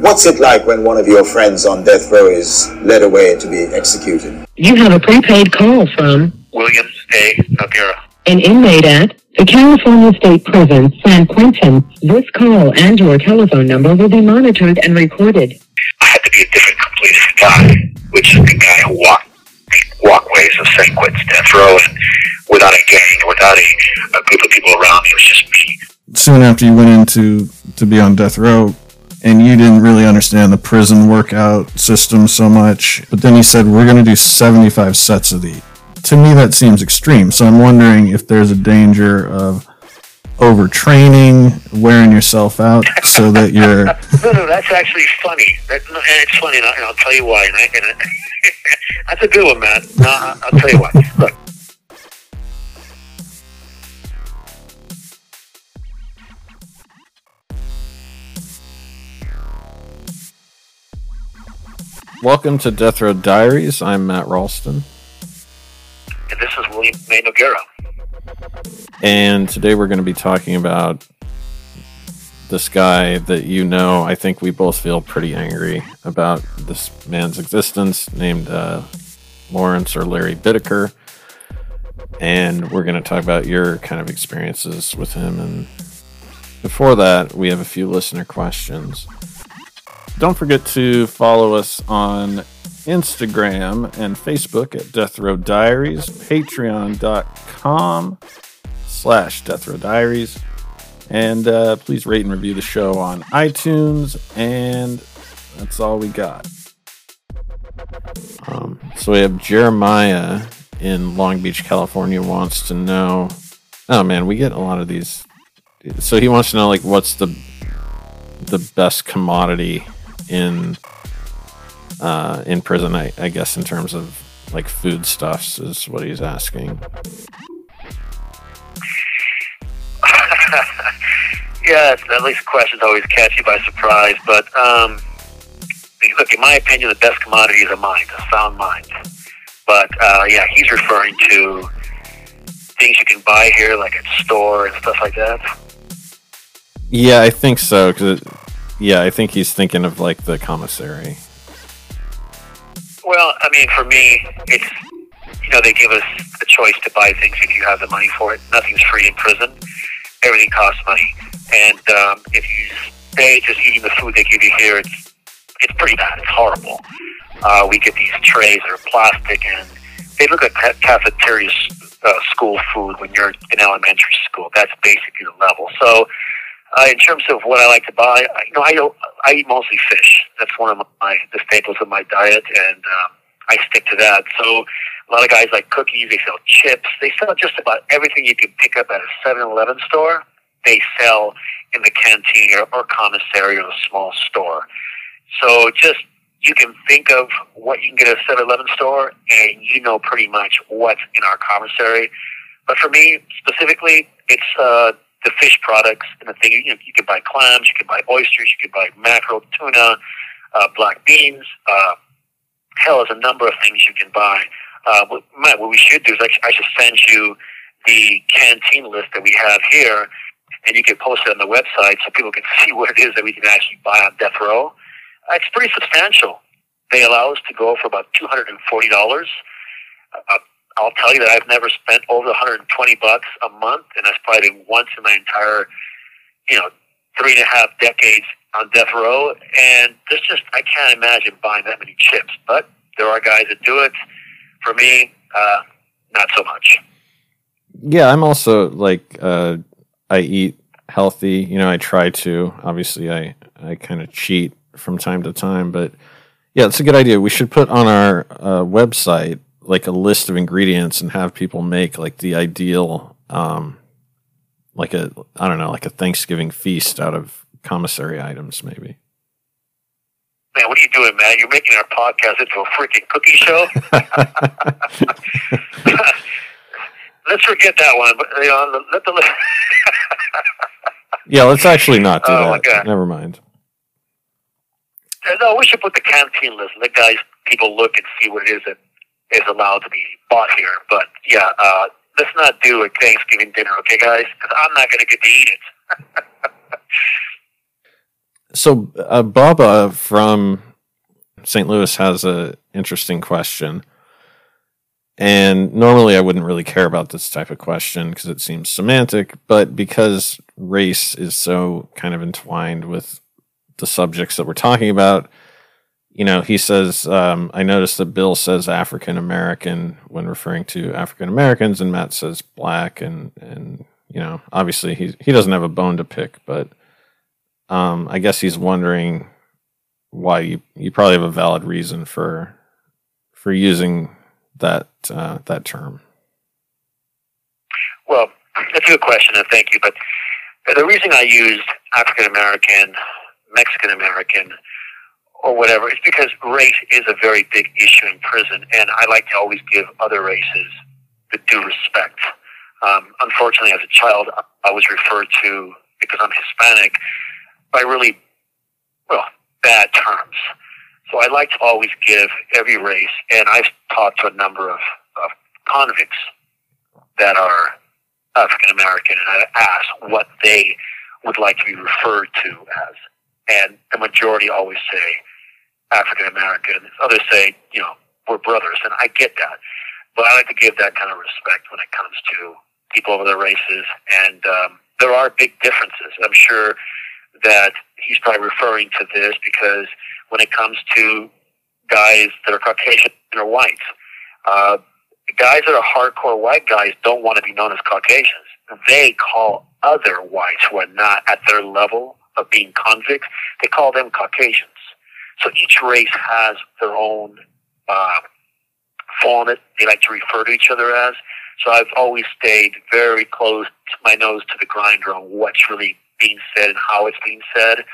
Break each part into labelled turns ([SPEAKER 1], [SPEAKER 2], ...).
[SPEAKER 1] What's it like when one of your friends on death row is led away to be executed?
[SPEAKER 2] You have a prepaid call from
[SPEAKER 3] Williams A. Noguera.
[SPEAKER 2] an inmate at the California State Prison, San Quentin. This call and your telephone number will be monitored and recorded.
[SPEAKER 3] I had to be a different completed guy, which is the guy who walked the walkways of San Quentin's death row and without a gang, without a, a group of people around me. It was just me.
[SPEAKER 4] soon after you went into to be on death row and you didn't really understand the prison workout system so much but then he said we're going to do 75 sets of these to me that seems extreme so i'm wondering if there's a danger of overtraining wearing yourself out so that you're
[SPEAKER 3] No, no, that's actually funny. That, and it's funny, and I'll tell you why. And I, and I, that's a good one, Matt. No, I'll tell you why. Look,
[SPEAKER 4] welcome to death row diaries i'm matt ralston
[SPEAKER 3] and this is William A. Noguera.
[SPEAKER 4] and today we're going to be talking about this guy that you know. I think we both feel pretty angry about this man's existence, named uh, Lawrence or Larry Bittaker. And we're going to talk about your kind of experiences with him. And before that, we have a few listener questions. Don't forget to follow us on Instagram and Facebook at Death Row Diaries, patreon.com slash Death Row Diaries. And uh, please rate and review the show on iTunes. And that's all we got. Um, so we have Jeremiah in Long Beach, California, wants to know. Oh man, we get a lot of these. So he wants to know like what's the the best commodity in uh, in prison. I, I guess in terms of like foodstuffs is what he's asking.
[SPEAKER 3] yeah, it's, at least questions always catch you by surprise. But um, look, in my opinion, the best commodity is a mind, a sound mind. But uh, yeah, he's referring to things you can buy here, like at store and stuff like that.
[SPEAKER 4] Yeah, I think so. Cause it, yeah, I think he's thinking of like the commissary.
[SPEAKER 3] Well, I mean, for me, it's you know they give us a choice to buy things if you have the money for it. Nothing's free in prison. Everything costs money, and um, if you stay just eating the food they give you here, it's it's pretty bad. It's horrible. Uh, we get these trays that are plastic, and they look like ca- cafeteria uh, school food when you're in elementary school. That's basically the level. So, uh, in terms of what I like to buy, I- you know, I don't, I eat mostly fish. That's one of my the staples of my diet, and um, I stick to that. So, a lot of guys like cookies. They sell chips. They sell just about everything you can pick up at a 7-Eleven store. They sell in the canteen or, or commissary or a small store. So just you can think of what you can get at a 7-Eleven store, and you know pretty much what's in our commissary. But for me specifically, it's uh, the fish products and the thing. You know, you can buy clams, you can buy oysters, you can buy mackerel, tuna, uh, black beans. Uh, hell, there's a number of things you can buy. Uh, Matt, what we should do is I, I should send you the canteen list that we have here, and you can post it on the website so people can see what it is that we can actually buy on death row. Uh, it's pretty substantial. They allow us to go for about two hundred and forty dollars. Uh, I'll tell you that I've never spent over one hundred and twenty bucks a month, and that's probably once in my entire, you know, three and a half decades on death row. And there's just I can't imagine buying that many chips. But there are guys that do it. For me, uh, not so much.
[SPEAKER 4] Yeah, I'm also like uh, I eat healthy. You know, I try to. Obviously, I I kind of cheat from time to time, but yeah, it's a good idea. We should put on our uh, website like a list of ingredients and have people make like the ideal, um, like a I don't know, like a Thanksgiving feast out of commissary items, maybe.
[SPEAKER 3] Man, what are you doing, man? You're making our podcast into a freaking cookie show. Let's forget that one. But you know, let the
[SPEAKER 4] yeah, let's actually not do
[SPEAKER 3] Oh,
[SPEAKER 4] that. Never mind.
[SPEAKER 3] no, we should put the canteen list. Let guys, people look and see what it is that is allowed to be bought here. But yeah, uh, let's not do a Thanksgiving dinner, okay, guys? Because I'm not going to get to eat it.
[SPEAKER 4] So uh, Baba from St. Louis has an interesting question. And normally I wouldn't really care about this type of question because it seems semantic, but because race is so kind of entwined with the subjects that we're talking about, you know, he says, um, I noticed that Bill says African American when referring to African Americans, and Matt says black, and and you know, obviously he he doesn't have a bone to pick, but um, I guess he's wondering why you you probably have a valid reason for for using that uh, that term.
[SPEAKER 3] Well, that's a good question, and thank you. But the reason I used African American, Mexican American, or whatever is because race is a very big issue in prison, and I like to always give other races the due respect. Um, unfortunately, as a child, I was referred to because I'm Hispanic by really, well, bad terms. So I like to always give every race, and I've talked to a number of, of convicts that are African American, and I ask what they would like to be referred to as. And the majority always say African American. Others say, you know, we're brothers, and I get that. But I like to give that kind of respect when it comes to people of other races. And um, there are big differences. I'm sure that he's probably referring to this because when it comes to guys that are Caucasian or white, uh, guys that are hardcore white guys don't want to be known as Caucasians. They call other whites who are not at their level of being convicts, they call them Caucasians. So each race has their own uh, they like to refer to each other as. So I've always stayed very close to my nose to the grinder on what's really being said and how it's being said,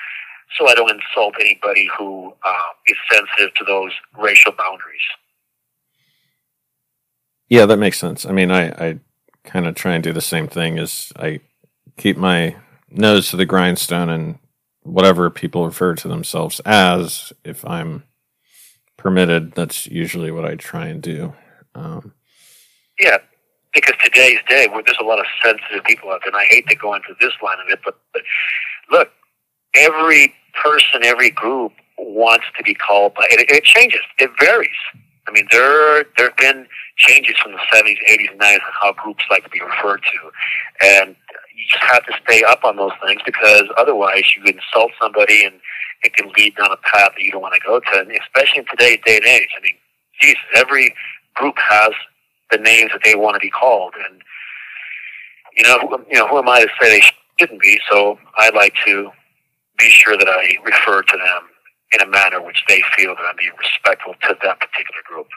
[SPEAKER 3] so I don't insult anybody who uh, is sensitive to those racial boundaries.
[SPEAKER 4] Yeah, that makes sense. I mean, I, I kind of try and do the same thing as I keep my nose to the grindstone and whatever people refer to themselves as, if I'm permitted, that's usually what I try and do. Um,
[SPEAKER 3] yeah, because today's day, where there's a lot of sensitive people out there, and I hate to go into this line of it, but, but look, every person, every group wants to be called by. It, it changes. It varies. I mean, there there have been changes from the 70s, 80s, and 90s on how groups like to be referred to, and you just have to stay up on those things because otherwise you insult somebody and it can lead down a path that you don't want to go to. And especially in today's day and age, I mean, Jesus, every group has the names that they want to be called. And you know, who, you know, who am I to say they shouldn't be? So I like to be sure that I refer to them in a manner which they feel that I'm being respectful to that particular group.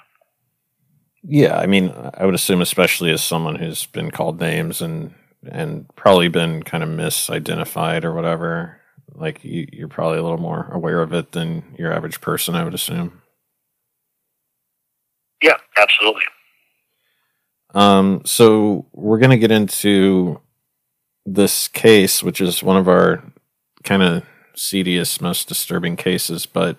[SPEAKER 4] Yeah, I mean, I would assume, especially as someone who's been called names and and probably been kind of misidentified or whatever, like you, you're probably a little more aware of it than your average person. I would assume.
[SPEAKER 3] Yeah, absolutely.
[SPEAKER 4] Um, so we're going to get into this case, which is one of our kind of seediest, most disturbing cases. But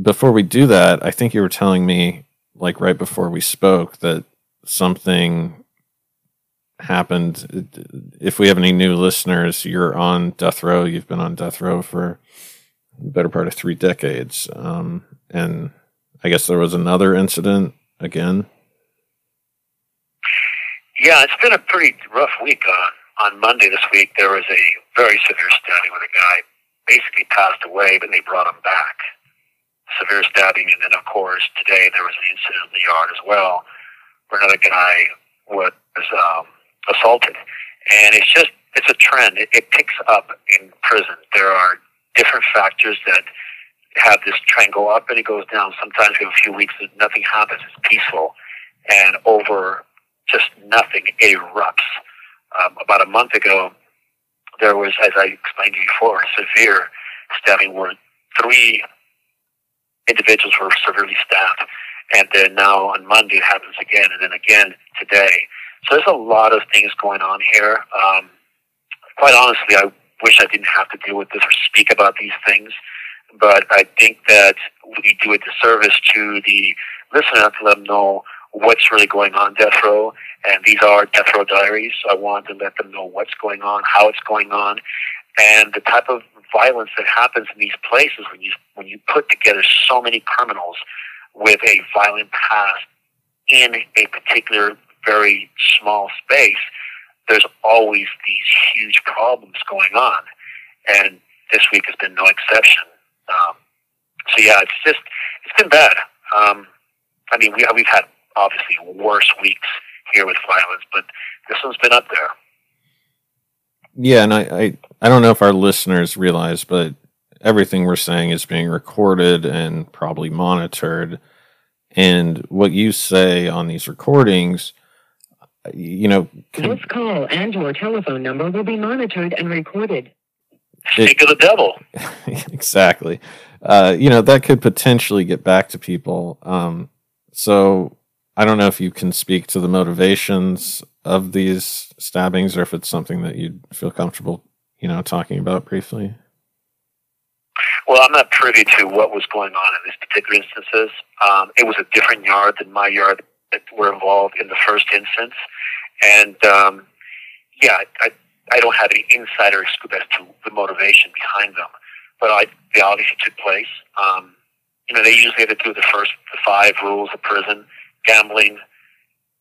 [SPEAKER 4] before we do that, I think you were telling me, like right before we spoke, that something happened. If we have any new listeners, you're on death row. You've been on death row for the better part of three decades. Um, and I guess there was another incident again.
[SPEAKER 3] Yeah, it's been a pretty rough week. Uh, on Monday this week, there was a very severe stabbing where a guy basically passed away, but they brought him back. Severe stabbing, and then of course today there was an incident in the yard as well, where another guy was um, assaulted, and it's just it's a trend. It, it picks up in prison. There are different factors that have this trend go up and it goes down. Sometimes we have a few weeks that nothing happens. It's peaceful, and over just nothing erupts. Um, about a month ago, there was, as I explained before, severe stabbing where three individuals were severely stabbed. And then now on Monday it happens again, and then again today. So there's a lot of things going on here. Um, quite honestly, I wish I didn't have to deal with this or speak about these things, but I think that we do a disservice to the listener to let them know what's really going on death row. And these are death row diaries. So I want to let them know what's going on, how it's going on, and the type of violence that happens in these places when you when you put together so many criminals with a violent past in a particular very small space, there's always these huge problems going on, and this week has been no exception. Um, so yeah, it's just it's been bad. Um, I mean, we we've had obviously worse weeks here with violence, but this one's been up there.
[SPEAKER 4] Yeah, and I, I, I don't know if our listeners realize, but everything we're saying is being recorded and probably monitored. And what you say on these recordings, you know,
[SPEAKER 2] can, this call and your telephone number will be monitored and recorded.
[SPEAKER 3] Speak of the devil.
[SPEAKER 4] exactly. Uh, you know, that could potentially get back to people. Um, so I don't know if you can speak to the motivations of these stabbings or if it's something that you'd feel comfortable, you know, talking about briefly.
[SPEAKER 3] Well, I'm not privy to what was going on in these particular instances. Um, it was a different yard than my yard that were involved in the first instance. And um, yeah, I, I don't have any insider scoop as to the motivation behind them, but I, they obviously took place. Um, you know, they usually have to do the first the five rules of prison: gambling,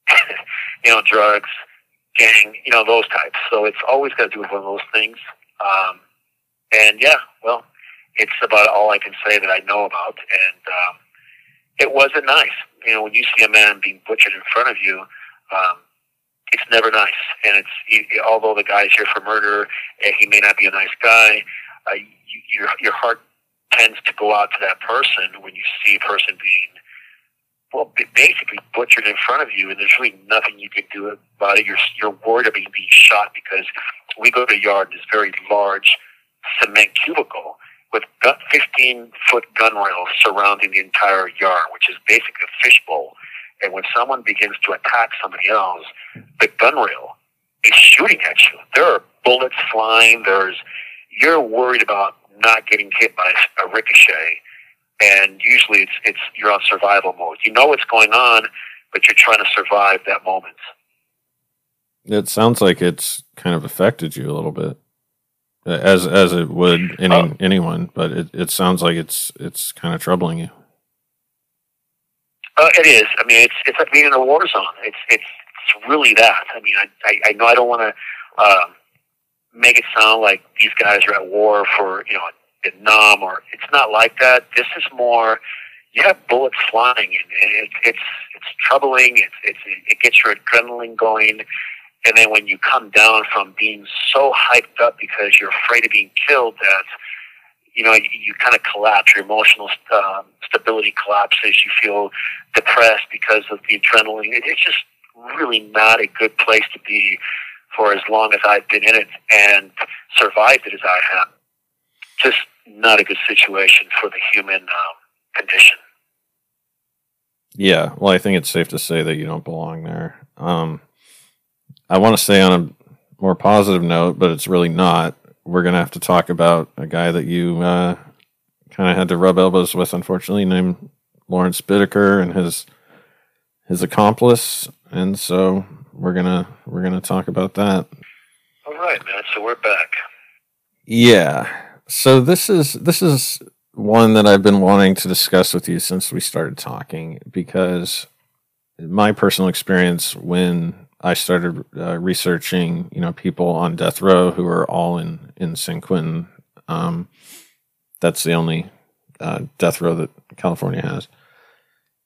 [SPEAKER 3] you know, drugs, gang, you know, those types. So it's always got to do with one of those things. Um, and yeah, well, it's about all I can say that I know about. And um, it wasn't nice. You know, when you see a man being butchered in front of you, um, it's never nice. And it's he, although the guy's here for murder, and he may not be a nice guy, uh, you, your your heart tends to go out to that person when you see a person being well, basically butchered in front of you, and there's really nothing you can do about it. You're you're worried about being shot because we go to a yard this very large cement cubicle with 15 foot gun rails surrounding the entire yard, which is basically a fishbowl. And when someone begins to attack somebody else, the gun rail is shooting at you. There are bullets flying. There's you're worried about not getting hit by a ricochet, and usually it's it's you're on survival mode. You know what's going on, but you're trying to survive that moment.
[SPEAKER 4] It sounds like it's kind of affected you a little bit as as it would any oh. anyone, but it, it sounds like it's it's kind of troubling you.
[SPEAKER 3] Uh, it is. I mean, it's it's like being in a war zone. It's it's it's really that. I mean, I I, I know I don't want to um, make it sound like these guys are at war for you know Vietnam or it's not like that. This is more. You have bullets flying, and it, it's it's troubling. It's it's it gets your adrenaline going. And then when you come down from being so hyped up because you're afraid of being killed that, you know, you, you kind of collapse. Your emotional uh, stability collapses. You feel depressed because of the adrenaline. It, it's just really not a good place to be for as long as I've been in it and survived it as I have. Just not a good situation for the human um, condition.
[SPEAKER 4] Yeah, well, I think it's safe to say that you don't belong there. Um, I want to say on a more positive note, but it's really not. We're going to have to talk about a guy that you uh, kind of had to rub elbows with, unfortunately, named Lawrence Bittaker and his his accomplice, and so we're gonna we're gonna talk about that.
[SPEAKER 3] All right, man. So we're back.
[SPEAKER 4] Yeah. So this is this is one that I've been wanting to discuss with you since we started talking because my personal experience when I started uh, researching, you know, people on death row who are all in in San Quentin. Um, that's the only uh, death row that California has,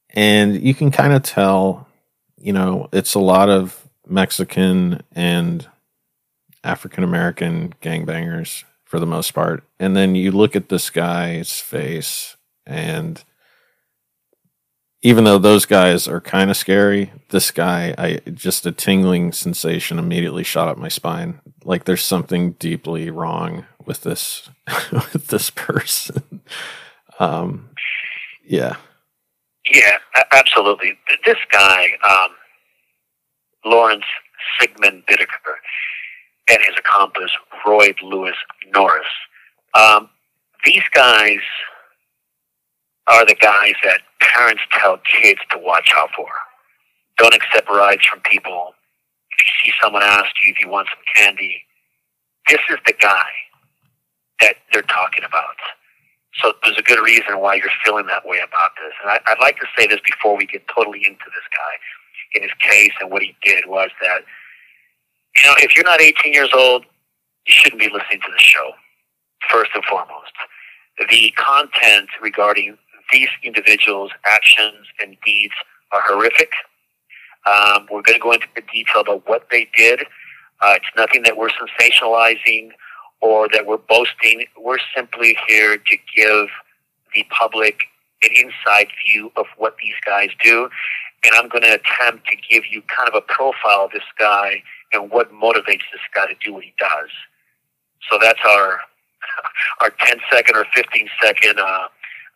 [SPEAKER 4] and you can kind of tell, you know, it's a lot of Mexican and African American gangbangers for the most part, and then you look at this guy's face and even though those guys are kind of scary, this guy, I just a tingling sensation immediately shot up my spine. Like there's something deeply wrong with this with this person. Um, yeah.
[SPEAKER 3] Yeah, absolutely. This guy, um, Lawrence Sigmund Bittaker, and his accomplice Roy Lewis Norris. Um, these guys are the guys that parents tell kids to watch out for. Don't accept rides from people. If you see someone ask you if you want some candy, this is the guy. that they're talking about. So there's a good reason why you're feeling that way about this. And I, I'd like to say this before we get totally into this guy in his case and what he did was that, you know, if you're not 18 years old, you shouldn't be listening to the show, first and foremost. The content regarding these individuals' actions and deeds are horrific. Um, we're going to go into the detail about what they did. Uh, it's nothing that we're sensationalizing or that we're boasting. We're simply here to give the public an inside view of what these guys do. And I'm going to attempt to give you kind of a profile of this guy and what motivates this guy to do what he does. So that's our our 10 second or 15 second uh,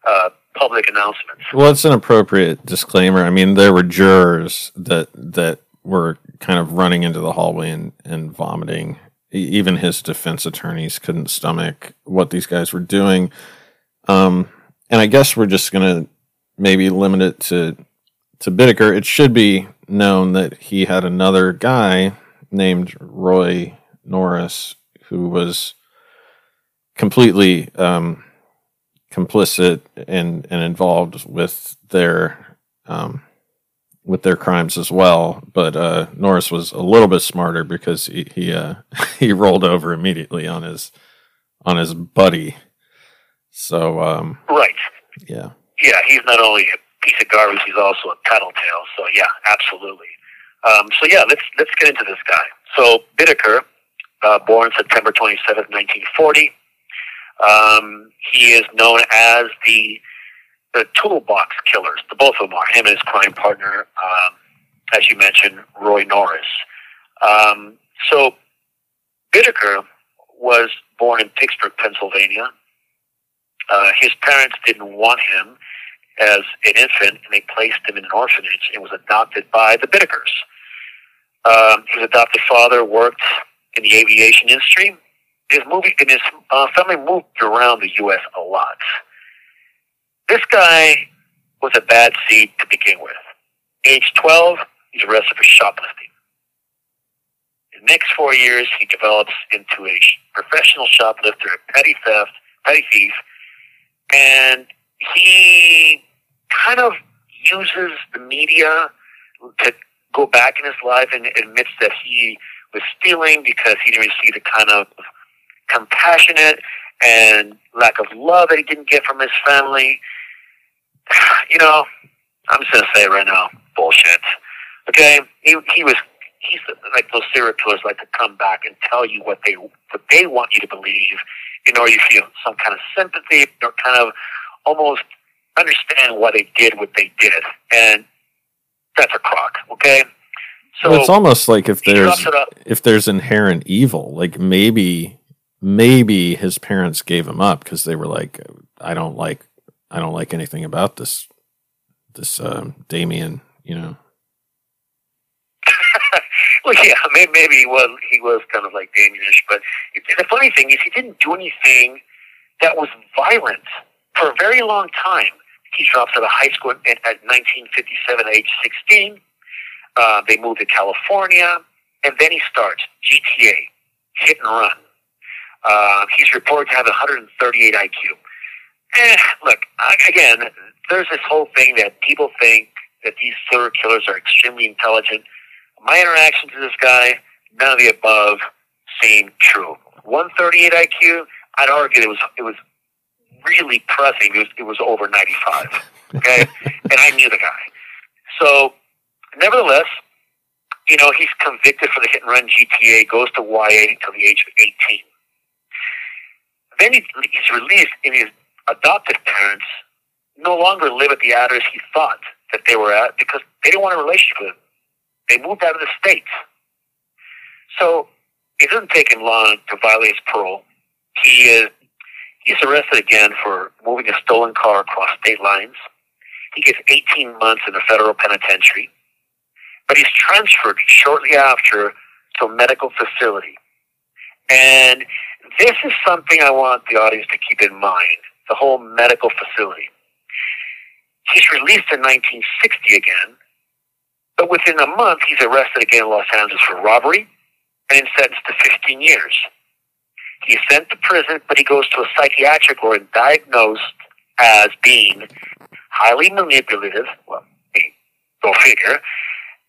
[SPEAKER 3] uh, public announcements.
[SPEAKER 4] Well, it's an appropriate disclaimer. I mean, there were jurors that that were kind of running into the hallway and, and vomiting. Even his defense attorneys couldn't stomach what these guys were doing. Um, and I guess we're just going to maybe limit it to to Bittaker. It should be known that he had another guy named Roy Norris who was completely um, complicit and and involved with their um, with their crimes as well. But uh, Norris was a little bit smarter because he he, uh, he rolled over immediately on his on his buddy. So um,
[SPEAKER 3] right,
[SPEAKER 4] yeah,
[SPEAKER 3] yeah, he's not only a piece of garbage, he's also a tattletale. So yeah, absolutely. Um, so yeah, let's let's get into this guy. So Bittaker, uh, born September twenty seventh, nineteen forty. Um, he is known as the the toolbox killers. The both of them are him and his crime partner, um, as you mentioned, Roy Norris. Um, so Bittaker was born in Pittsburgh, Pennsylvania. Uh, his parents didn't want him as an infant, and they placed him in an orphanage and was adopted by the Bittakers. Um, his adopted father worked in the aviation industry his movie and his uh, family moved around the U.S. a lot. This guy was a bad seed to begin with. Age 12, he's arrested for shoplifting. In the next four years, he develops into a professional shoplifter, a petty theft, petty thief, and he kind of uses the media to go back in his life and admits that he was stealing because he didn't receive the kind of compassionate and lack of love that he didn't get from his family. You know, I'm just gonna say it right now, bullshit. Okay, he he was he's like those serial killers like to come back and tell you what they what they want you to believe in order you feel some kind of sympathy or kind of almost understand why they did what they did, and that's a crock. Okay.
[SPEAKER 4] So well, it's almost like if there's if there's inherent evil, like maybe maybe his parents gave him up because they were like, I don't like, I don't like anything about this, this um, Damien, you know.
[SPEAKER 3] well, yeah, maybe, maybe he was he was kind of like Damienish, but the funny thing is he didn't do anything that was violent for a very long time. He drops out of high school at, at 1957, age 16. Uh, they moved to California, and then he starts GTA, hit and run uh, he's reported to have 138 IQ. Eh, look, again, there's this whole thing that people think that these serial killers are extremely intelligent. My interactions with this guy, none of the above seem true. 138 IQ, I'd argue it was it was really pressing. It was it was over 95. Okay, and I knew the guy. So, nevertheless, you know he's convicted for the hit and run GTA, goes to YA until the age of 18. Then he's released, and his adopted parents no longer live at the address he thought that they were at because they didn't want a relationship with him. They moved out of the state. So it doesn't take him long to violate his parole. He is he's arrested again for moving a stolen car across state lines. He gets 18 months in a federal penitentiary, but he's transferred shortly after to a medical facility. And this is something I want the audience to keep in mind the whole medical facility. He's released in 1960 again, but within a month, he's arrested again in Los Angeles for robbery and sentenced to 15 years. He's sent to prison, but he goes to a psychiatric ward and diagnosed as being highly manipulative. Well, go figure.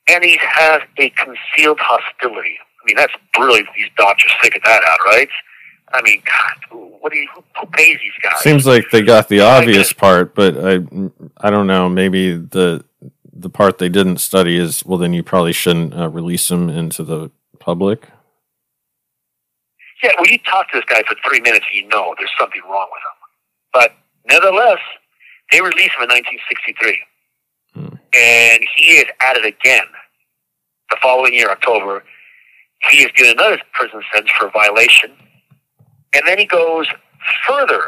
[SPEAKER 3] And he has a concealed hostility. I mean, that's brilliant. These doctors figured that out, right? I mean, God, what do you, who, pays these guys?
[SPEAKER 4] Seems like they got the obvious part, but I, I don't know. Maybe the the part they didn't study is well, then you probably shouldn't uh, release them into the public.
[SPEAKER 3] Yeah, well, you talk to this guy for three minutes, and you know there's something wrong with him. But nevertheless, they released him in 1963, hmm. and he is at it again the following year, October. He is getting another prison sentence for violation, and then he goes further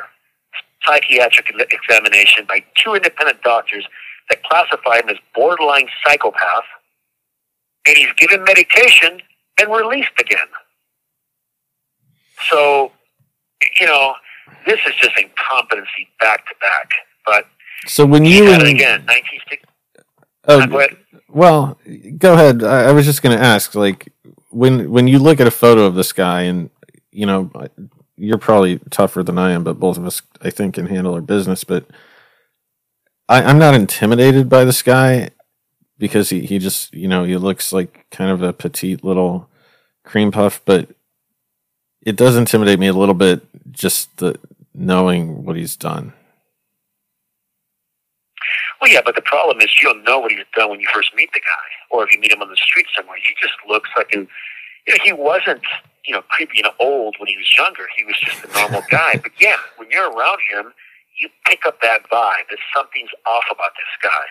[SPEAKER 3] psychiatric examination by two independent doctors that classify him as borderline psychopath, and he's given medication and released again. So, you know, this is just incompetency back to back. But
[SPEAKER 4] so when you
[SPEAKER 3] and, again, nineteen sixty. Oh,
[SPEAKER 4] go well, go ahead. I, I was just going to ask, like, when when you look at a photo of this guy, and you know, you're probably tougher than I am, but both of us, I think, can handle our business. But I, I'm not intimidated by this guy because he, he just, you know, he looks like kind of a petite little cream puff, but it does intimidate me a little bit just the knowing what he's done.
[SPEAKER 3] Well, yeah, but the problem is you don't know what he's done when you first meet the guy, or if you meet him on the street somewhere. He just looks like you know, he wasn't, you know, creepy and old when he was younger. He was just a normal guy. But yeah, when you're around him, you pick up that vibe that something's off about this guy.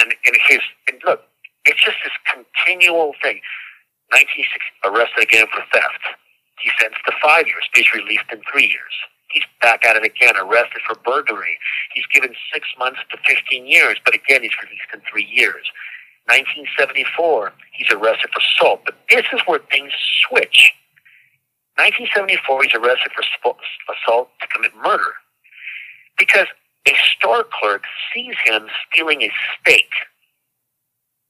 [SPEAKER 3] And and his and look, it's just this continual thing. 1960, arrested again for theft. He's sentenced to five years, he's released in three years. He's back at it again, arrested for burglary. He's given six months to 15 years, but again, he's released in three years. 1974, he's arrested for assault. But this is where things switch. 1974, he's arrested for assault to commit murder because a store clerk sees him stealing a steak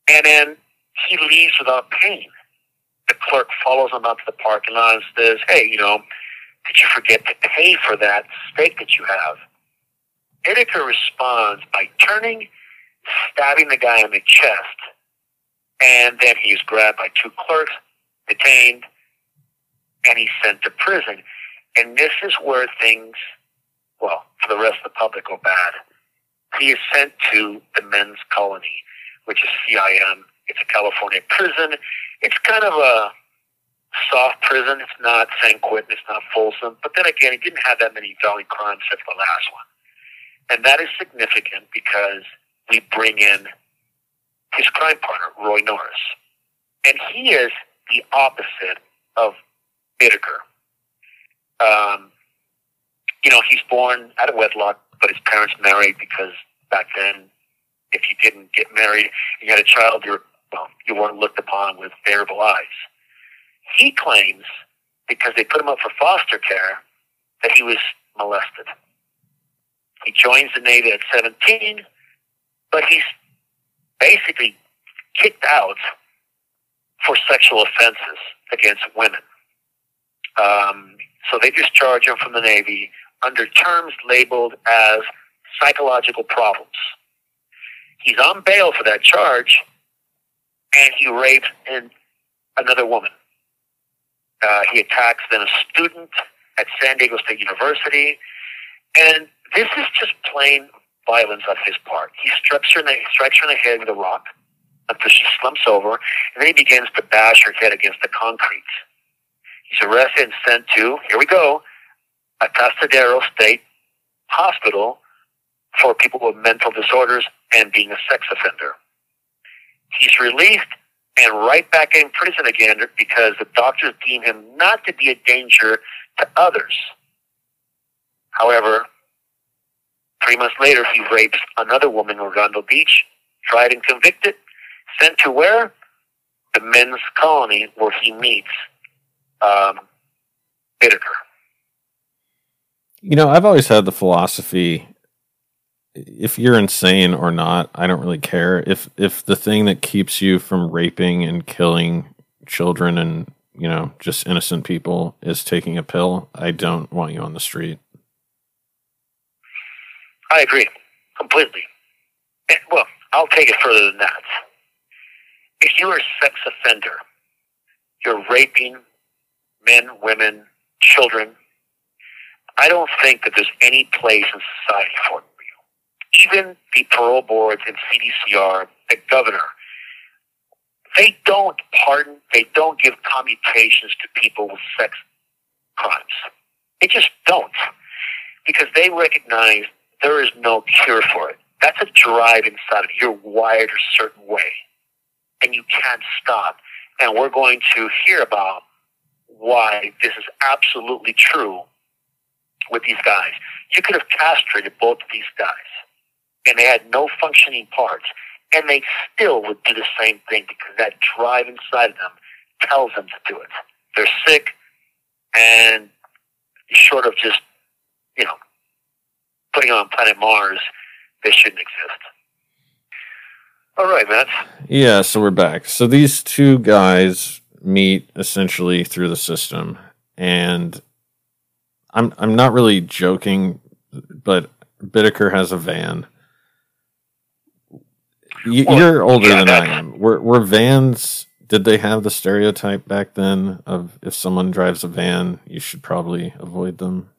[SPEAKER 3] and then he leaves without paying the clerk follows him up to the parking lot and says, Hey, you know, did you forget to pay for that steak that you have? Bittaker responds by turning, stabbing the guy in the chest, and then he is grabbed by two clerks, detained, and he's sent to prison. And this is where things, well, for the rest of the public go bad. He is sent to the men's colony, which is CIM it's a California prison. It's kind of a soft prison. It's not San Quentin. It's not Folsom. But then again, he didn't have that many violent crimes except the last one. And that is significant because we bring in his crime partner, Roy Norris. And he is the opposite of Bittaker. Um, you know, he's born out of wedlock, but his parents married because back then, if you didn't get married you had a child, you were well, you weren't looked upon with favorable eyes. He claims, because they put him up for foster care, that he was molested. He joins the Navy at 17, but he's basically kicked out for sexual offenses against women. Um, so they discharge him from the Navy under terms labeled as psychological problems. He's on bail for that charge, and he rapes an, another woman. Uh, he attacks then a student at San Diego State University, and this is just plain violence on his part. He strikes her in the, strikes her in the head with a rock until she slumps over, and then he begins to bash her head against the concrete. He's arrested and sent to, here we go, Atascadero State Hospital for people with mental disorders and being a sex offender. He's released and right back in prison again because the doctors deem him not to be a danger to others. However, three months later, he rapes another woman in Redondo Beach, tried and convicted, sent to where? The men's colony where he meets um, Bittaker.
[SPEAKER 4] You know, I've always had the philosophy if you're insane or not, I don't really care. If if the thing that keeps you from raping and killing children and you know, just innocent people is taking a pill, I don't want you on the street.
[SPEAKER 3] I agree completely. And, well, I'll take it further than that. If you're a sex offender, you're raping men, women, children. I don't think that there's any place in society for you. Even the parole boards and CDCR, the governor, they don't pardon, they don't give commutations to people with sex crimes. They just don't. Because they recognize there is no cure for it. That's a drive inside of you. You're wired a certain way. And you can't stop. And we're going to hear about why this is absolutely true with these guys. You could have castrated both of these guys, and they had no functioning parts, and they still would do the same thing because that drive inside of them tells them to do it. They're sick, and short of just, you know, putting on planet Mars, they shouldn't exist. All right, Matt.
[SPEAKER 4] Yeah, so we're back. So these two guys meet essentially through the system, and I'm I'm not really joking, but Bittaker has a van. You,
[SPEAKER 3] Well,
[SPEAKER 4] you're older
[SPEAKER 3] yeah,
[SPEAKER 4] than I am. Were were vans? Did they have the stereotype back then of if someone drives a van, you should probably avoid them?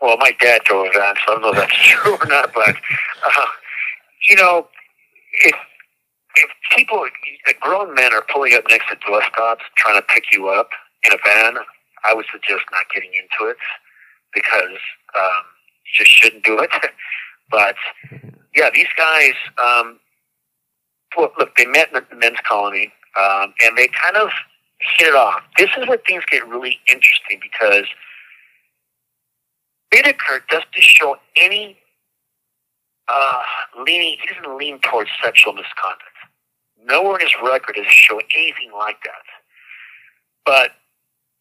[SPEAKER 3] Well, my dad drove a van, so I don't know if that's true or not. But uh, you know, if people, grown men are pulling up next to bus stops trying to pick you up in a van, I would suggest not getting into it because um, you just shouldn't do it. but yeah, these guys. Um, look, look, they met in the men's colony, um, and they kind of hit it off. This is where things get really interesting because Bittaker doesn't show any uh, leaning. He doesn't lean towards sexual misconduct. Nowhere in his record does it show anything like that. But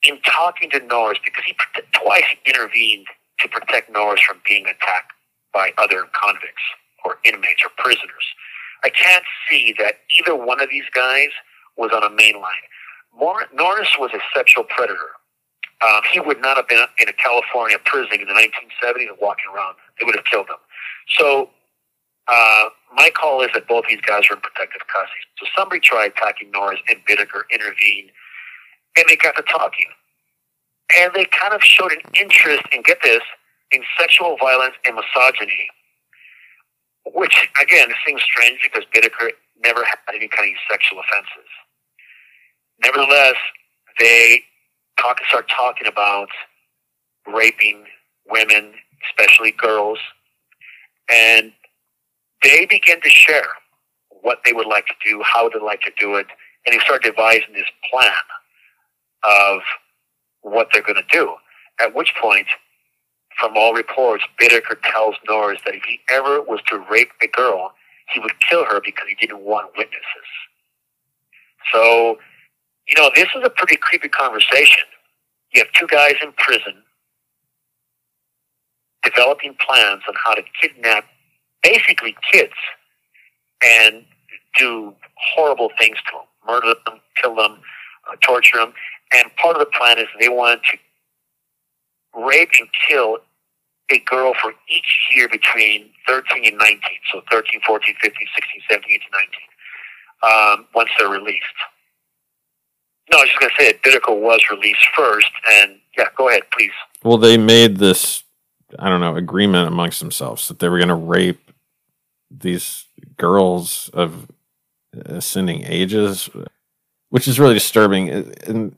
[SPEAKER 3] in talking to Norris, because he twice intervened to protect Norris from being attacked by other convicts or inmates or prisoners, I can't see that either one of these guys was on a main line. Mor- Norris was a sexual predator. Um, he would not have been in a California prison in the 1970s walking around. They would have killed him. So uh, my call is that both these guys are in protective custody. So somebody tried attacking Norris and Bittaker intervened, and they got to talking. And they kind of showed an interest in, get this, in sexual violence and misogyny, which, again, seems strange because Bittaker never had any kind of sexual offenses. Nevertheless, they talk, start talking about raping women, especially girls, and they begin to share what they would like to do, how they'd like to do it, and they start devising this plan of what they're going to do. At which point, from all reports, Bittaker tells Norris that if he ever was to rape a girl, he would kill her because he didn't want witnesses. So, you know, this is a pretty creepy conversation. You have two guys in prison developing plans on how to kidnap basically kids and do horrible things to them, murder them, kill them, uh, torture them. And part of the plan is they want to rape and kill a girl for each year between 13 and 19. So 13, 14, 15, 16, 17, 18, 19, um, once they're released. No, I was just going to say that Bittaker was released first. And yeah, go ahead, please.
[SPEAKER 4] Well, they made this, I don't know, agreement amongst themselves that they were going to rape these girls of ascending ages, which is really disturbing. And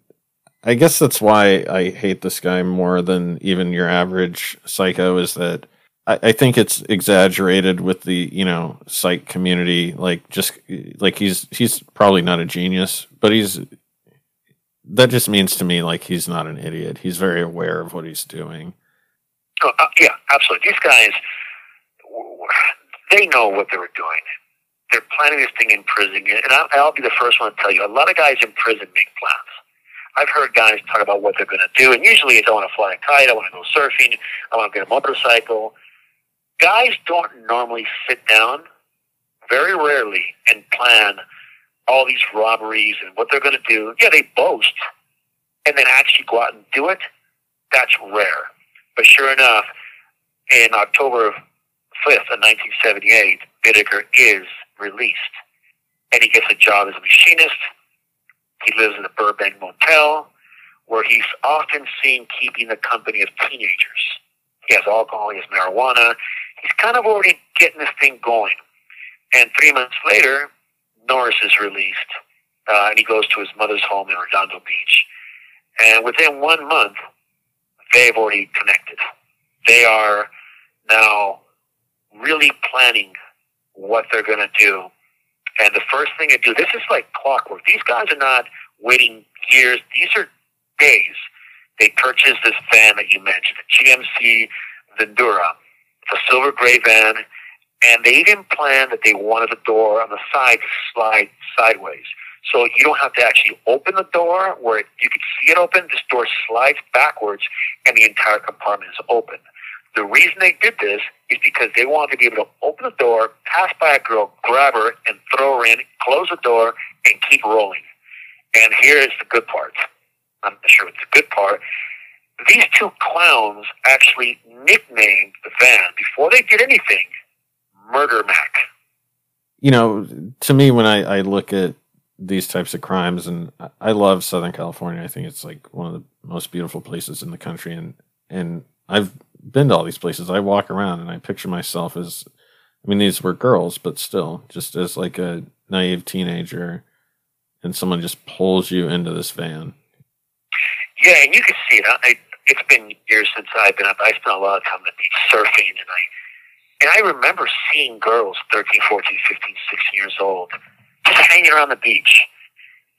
[SPEAKER 4] I guess that's why I hate this guy more than even your average psycho is that I, I think it's exaggerated with the, you know, psych community. Like, just like he's, he's probably not a genius, but he's, that just means to me like he's not an idiot. He's very aware of what he's doing.
[SPEAKER 3] Oh, uh, yeah, absolutely. These guys, they know what they were doing. They're planning this thing in prison, and I'll, be the first one to tell you. A lot of guys in prison make plans. I've heard guys talk about what they're going to do, and usually it's I want to fly a kite, I want to go surfing, I want to get a motorcycle. Guys don't normally sit down, very rarely, and plan all these robberies and what they're going to do. Yeah, they boast, and then actually go out and do it. That's rare. But sure enough, in October 5th of 1978, Bittaker is released, and he gets a job as a machinist. He lives in a Burbank motel where he's often seen keeping the company of teenagers. He has alcohol, he has marijuana. He's kind of already getting this thing going. And three months later, Norris is released, uh, and he goes to his mother's home in Redondo Beach. And within one month, they've already connected. They are now really planning what they're going to do. And the first thing they do, this is like clockwork. These guys are not waiting years. These are days. They purchased this van that you mentioned, the GMC Vandura, the silver gray van, and they even planned that they wanted the door on the side to slide sideways. So you don't have to actually open the door where you can see it open. This door slides backwards and the entire compartment is open. The reason they did this is because they wanted to be able to open the door, pass by a girl, grab her, and throw her in, close the door, and keep rolling. And here is the good part. I'm not sure it's the good part. These two clowns actually nicknamed the van before they did anything Murder Mac.
[SPEAKER 4] You know, to me, when I, I look at these types of crimes, and I love Southern California. I think it's like one of the most beautiful places in the country, and and I've been to all these places. I walk around and I picture myself as, I mean, these were girls, but still, just as like a naive teenager, and someone just pulls you into this van.
[SPEAKER 3] Yeah, and you can see it. I, it's been years since I've been up. I spent a lot of time on the beach surfing, and I and I remember seeing girls, 13, 14, 15, 16 years old, just hanging around the beach.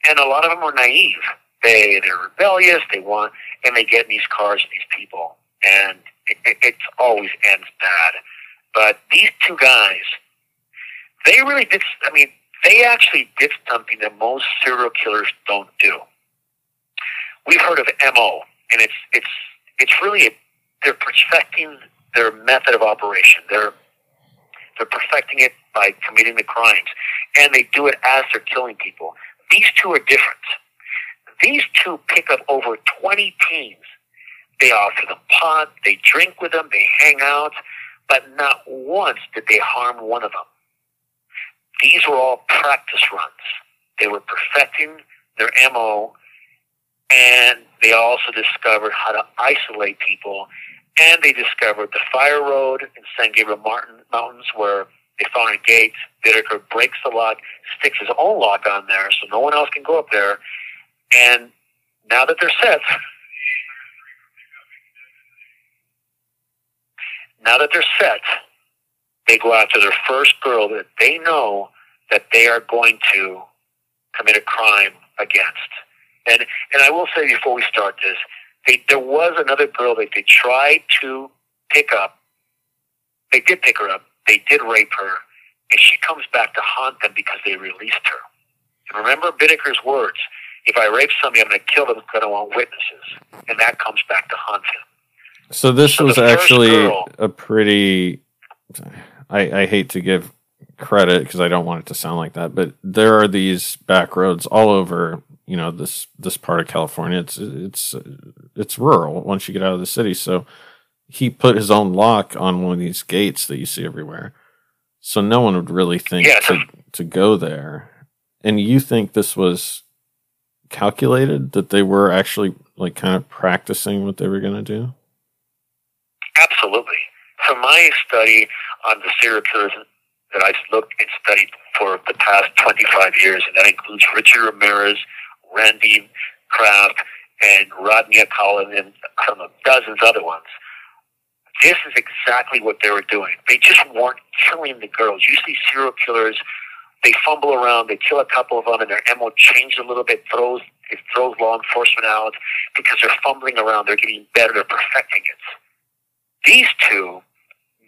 [SPEAKER 3] And a lot of them were naive. They, they're rebellious, they want, and they get in these cars these people. And it, it, always ends bad. But these two guys, they really did, I mean, they actually did something that most serial killers don't do. We've heard of MO, and it's, it's, it's really, a, they're perfecting their method of operation. They're they're perfecting it by committing the crimes, and they do it as they're killing people. These two are different. These two pick up over 20 teens. They offer them pot, they drink with them, they hang out, but not once did they harm one of them. These were all practice runs. They were perfecting their MO, and they also discovered how to isolate people and they discovered the fire road in San Gabriel Martin Mountains where they found a gate. Bittaker breaks the lock, sticks his own lock on there so no one else can go up there. And now that they're set, now that they're set, they go after their first girl that they know that they are going to commit a crime against. And and I will say before we start this, they, there was another girl that they tried to pick up. They did pick her up. They did rape her, and she comes back to haunt them because they released her. And remember Bittaker's words: "If I rape somebody, I'm going to kill them because I don't want witnesses," and that comes back to haunt him.
[SPEAKER 4] So this was actually girl, a pretty. I, I hate to give credit because I don't want it to sound like that, but there are these back roads all over you know this this part of California. It's it's it's rural once you get out of the city. So he put his own lock on one of these gates that you see everywhere. So no one would really think yeah. to to go there. And you think this was calculated that they were actually like kind of practicing what they were going to do?
[SPEAKER 3] Absolutely. So my study on the killers that I've looked and studied for the past 25 years, and that includes Richard Ramirez, Randy Kraft, and Rodney Cullen, and don't dozens other ones. This is exactly what they were doing. They just weren't killing the girls. Usually serial killers, they fumble around, they kill a couple of them, and their MO changes a little bit, throws it throws law enforcement out because they're fumbling around, they're getting better, they're perfecting it. These two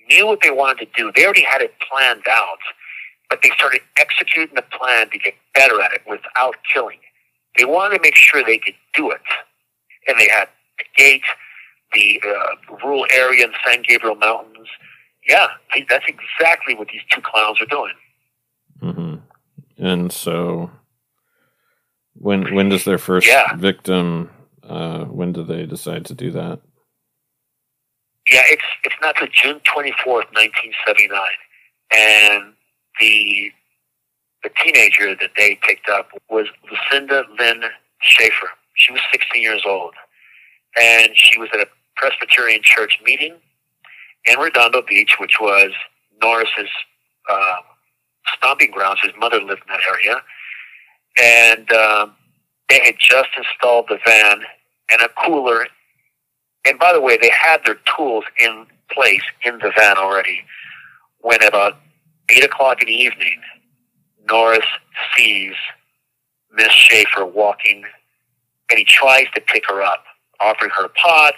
[SPEAKER 3] knew what they wanted to do. They already had it planned out, but they started executing the plan to get better at it without killing. They wanted to make sure they could do it. And they had the gate, the uh, rural area in San Gabriel Mountains. Yeah, that's exactly what these two clowns are doing.
[SPEAKER 4] Mm-hmm. And so When when does their first
[SPEAKER 3] Yeah.
[SPEAKER 4] victim? Uh, when do they decide to do that?
[SPEAKER 3] Yeah, it's it's not till June twenty fourth, nineteen seventy nine, and the the teenager that they picked up was Lucinda Lynn Schaefer. She was sixteen years old, and she was at a Presbyterian church meeting in Redondo Beach, which was Norris's uh, stomping grounds. His mother lived in that area, and um, they had just installed the van and a cooler and by the way, they had their tools in place in the van already when about 8 o'clock in the evening, Norris sees Miss Schaefer walking and he tries to pick her up, offering her a pot,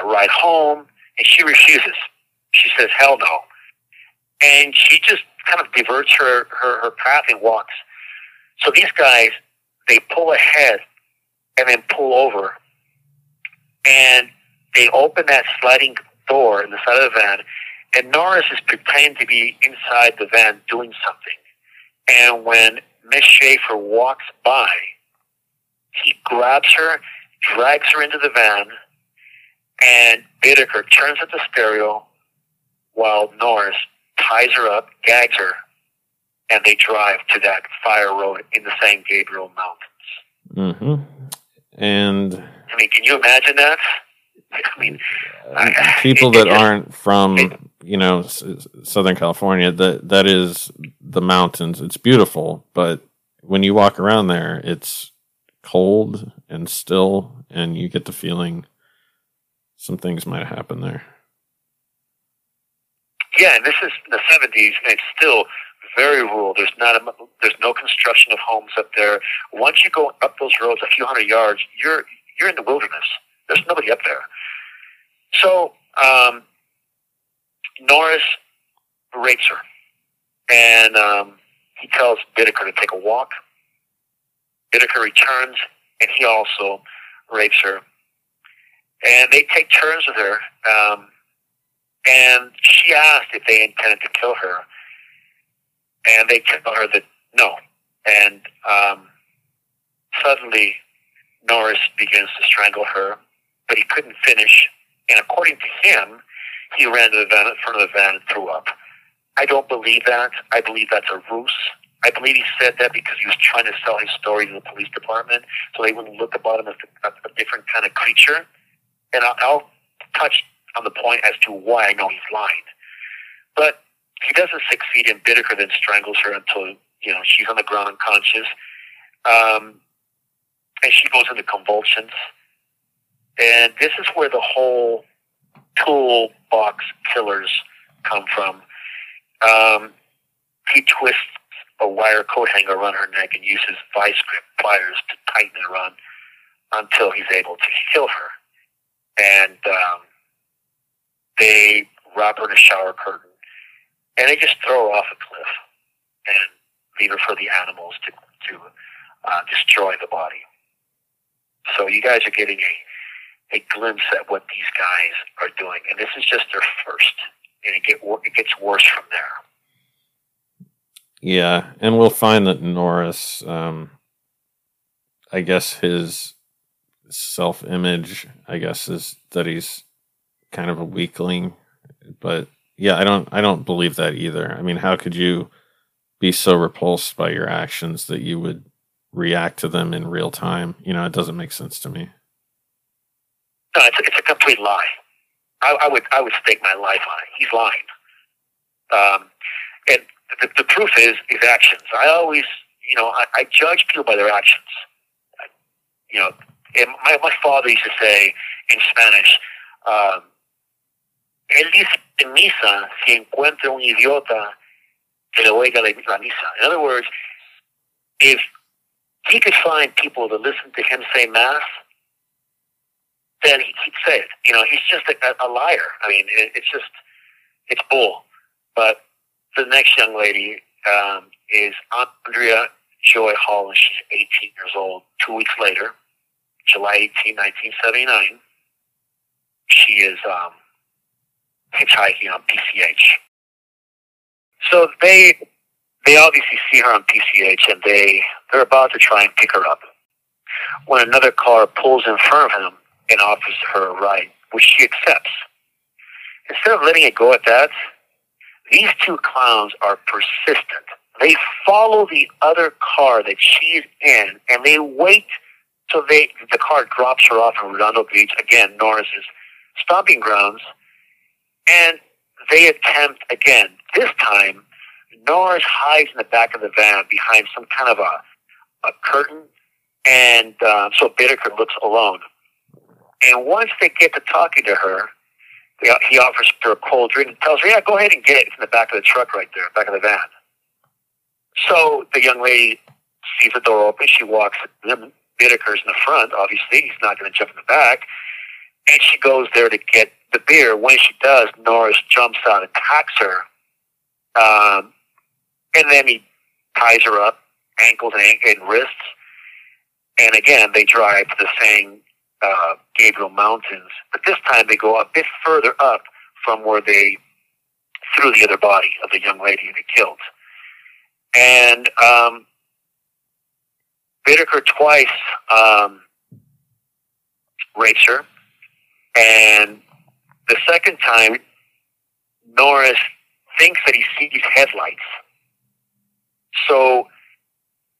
[SPEAKER 3] a ride home, and she refuses. She says, hell no. And she just kind of diverts her, her, her path and walks. So these guys, they pull ahead and then pull over. And they open that sliding door in the side of the van, and Norris is pretending to be inside the van doing something. And when Miss Schaefer walks by, he grabs her, drags her into the van, and Bittaker turns up the stereo while Norris ties her up, gags her, and they drive to that fire road in the San Gabriel Mountains.
[SPEAKER 4] Mm-hmm. And
[SPEAKER 3] I mean, can you imagine that? I mean, I-
[SPEAKER 4] people
[SPEAKER 3] it- it
[SPEAKER 4] that
[SPEAKER 3] just-
[SPEAKER 4] aren't from
[SPEAKER 3] it-
[SPEAKER 4] you know s- Southern California, that that is the mountains. It's beautiful, but when you walk around there, it's cold and still, and you get the feeling some things might happen there.
[SPEAKER 3] Yeah, and this is the seventies, and it's still very rural. There's not a, there's no construction of homes up there. Once you go up those roads a few hundred yards, you're you're in the wilderness. There's nobody up there. So um, Norris rapes her, and um, he tells Bittaker to take a walk. Bittaker returns, and he also rapes her. And they take turns with her. Um, and she asked if they intended to kill her, and they tell her that no. And um, suddenly, Norris begins to strangle her, but he couldn't finish. And according to him, he ran to the van in front of the van and threw up. I don't believe that. I believe that's a ruse. I believe he said that because he was trying to sell his story to the police department, so they wouldn't look about him as a, a different kind of creature. And I'll, I'll touch on the point as to why I know he's lying. But he doesn't succeed, and Bittaker then strangles her until you know she's on the ground unconscious, um, and she goes into convulsions. And this is where the whole toolbox killers come from. Um, he twists a wire coat hanger around her neck and uses vice grip pliers to tighten it around until he's able to kill her. And um, they wrap her in a shower curtain, and they just throw her off a cliff and leave her for the animals to to uh, destroy the body. So you guys are getting a a glimpse at what these guys are doing, and this is just their first, and it get it gets worse from there.
[SPEAKER 4] Yeah, and we'll find that Norris, um, I guess his self-image, I guess, is that he's kind of a weakling. But yeah, I don't, I don't believe that either. I mean, how could you be so repulsed by your actions that you would react to them in real time? You know, it doesn't make sense to me.
[SPEAKER 3] No, it's a, it's a complete lie. I, I would I would stake my life on it. He's lying. Um, and the, the proof is his actions. I always, you know, I, I judge people by their actions. I, you know, and my my father used to say in Spanish, um, él dice en misa si encuentra un idiota que le oiga la misa. In other words, if he could find people to listen to him say mass, then he, he'd say it. You know, he's just a, a liar. I mean, it, it's just, it's bull. But the next young lady um, is Andrea Joy Hall, and she's 18 years old. Two weeks later, July 18, 1979, she is um, hitchhiking on PCH. So they they obviously see her on PCH, and they they're about to try and pick her up. when another car pulls in front of him and offers her a ride, which she accepts. Instead of letting it go at that, these two clowns are persistent. They follow the other car that she's in, and they wait till they the car drops her off in Redondo Beach again, Norris's stomping grounds, and they attempt again. This time, Norris hides in the back of the van behind some kind of a a curtain, and uh, so Bittaker looks alone. And once they get to talking to her, he offers her a cold drink and tells her, "Yeah, go ahead and get it. It's in the back of the truck right there, back of the van." So the young lady sees the door open. She walks in. Bittaker's in the front. Obviously, he's not going to jump in the back. And she goes there to get the beer. When she does, Norris jumps out, and attacks her, um, and then he ties her up, ankles and, and wrists. And again, they drive to the same uh, Gabriel Mountains, but this time they go a bit further up from where they threw the other body of the young lady they killed. And um, twice um, rapes her, and the second time, Norris thinks that he sees headlights. So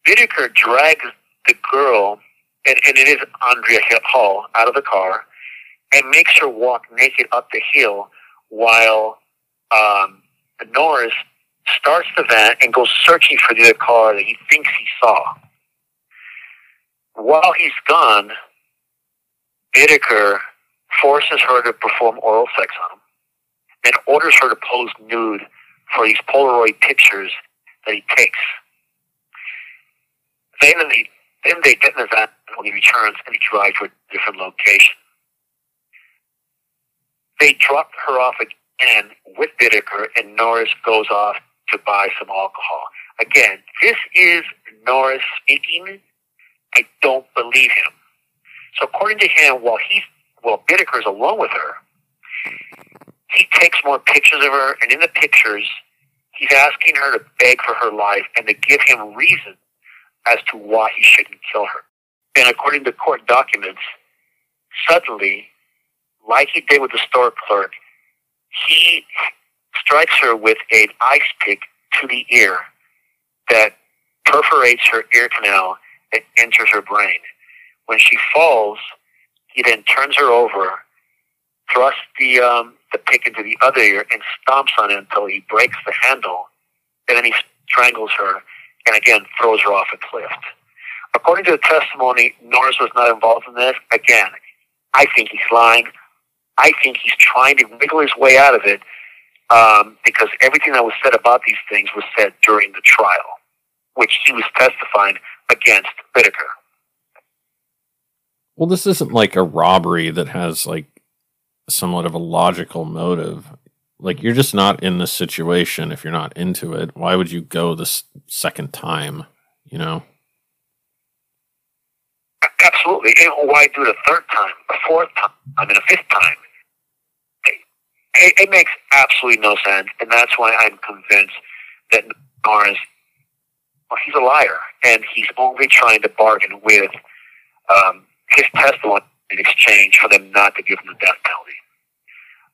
[SPEAKER 3] Bittaker drags the girl, and, and it is Andrea Hall, out of the car, and makes her walk naked up the hill while um, Norris starts the van and goes searching for the other car that he thinks he saw. While he's gone, Bittaker forces her to perform oral sex on him, and orders her to pose nude for these Polaroid pictures that he takes. Then then they get in the van when he returns and he drives to a different location. They drop her off again with Bittaker, and Norris goes off to buy some alcohol. Again, this is Norris speaking. I don't believe him. So according to him, while he's while Bittaker's alone with her, he takes more pictures of her, and in the pictures, he's asking her to beg for her life and to give him reason as to why he shouldn't kill her. And according to court documents, suddenly, like he did with the store clerk, he strikes her with an ice pick to the ear that perforates her ear canal and enters her brain. When she falls, he then turns her over, thrusts the um, the pick into the other ear, and stomps on it until he breaks the handle. And then he strangles her, and again throws her off a cliff. According to the testimony, Norris was not involved in this. Again, I think he's lying. I think he's trying to wiggle his way out of it um, because everything that was said about these things was said during the trial, which he was testifying against Bittaker.
[SPEAKER 4] Well, this isn't like a robbery that has like somewhat of a logical motive. Like you're just not in this situation if you're not into it. Why would you go this second time? You know.
[SPEAKER 3] Absolutely. And why do it a third time, a fourth time, I mean a fifth time? It, it makes absolutely no sense, and that's why I'm convinced that Norris, well, he's a liar, and he's only trying to bargain with um, his testimony in exchange for them not to give him the death penalty.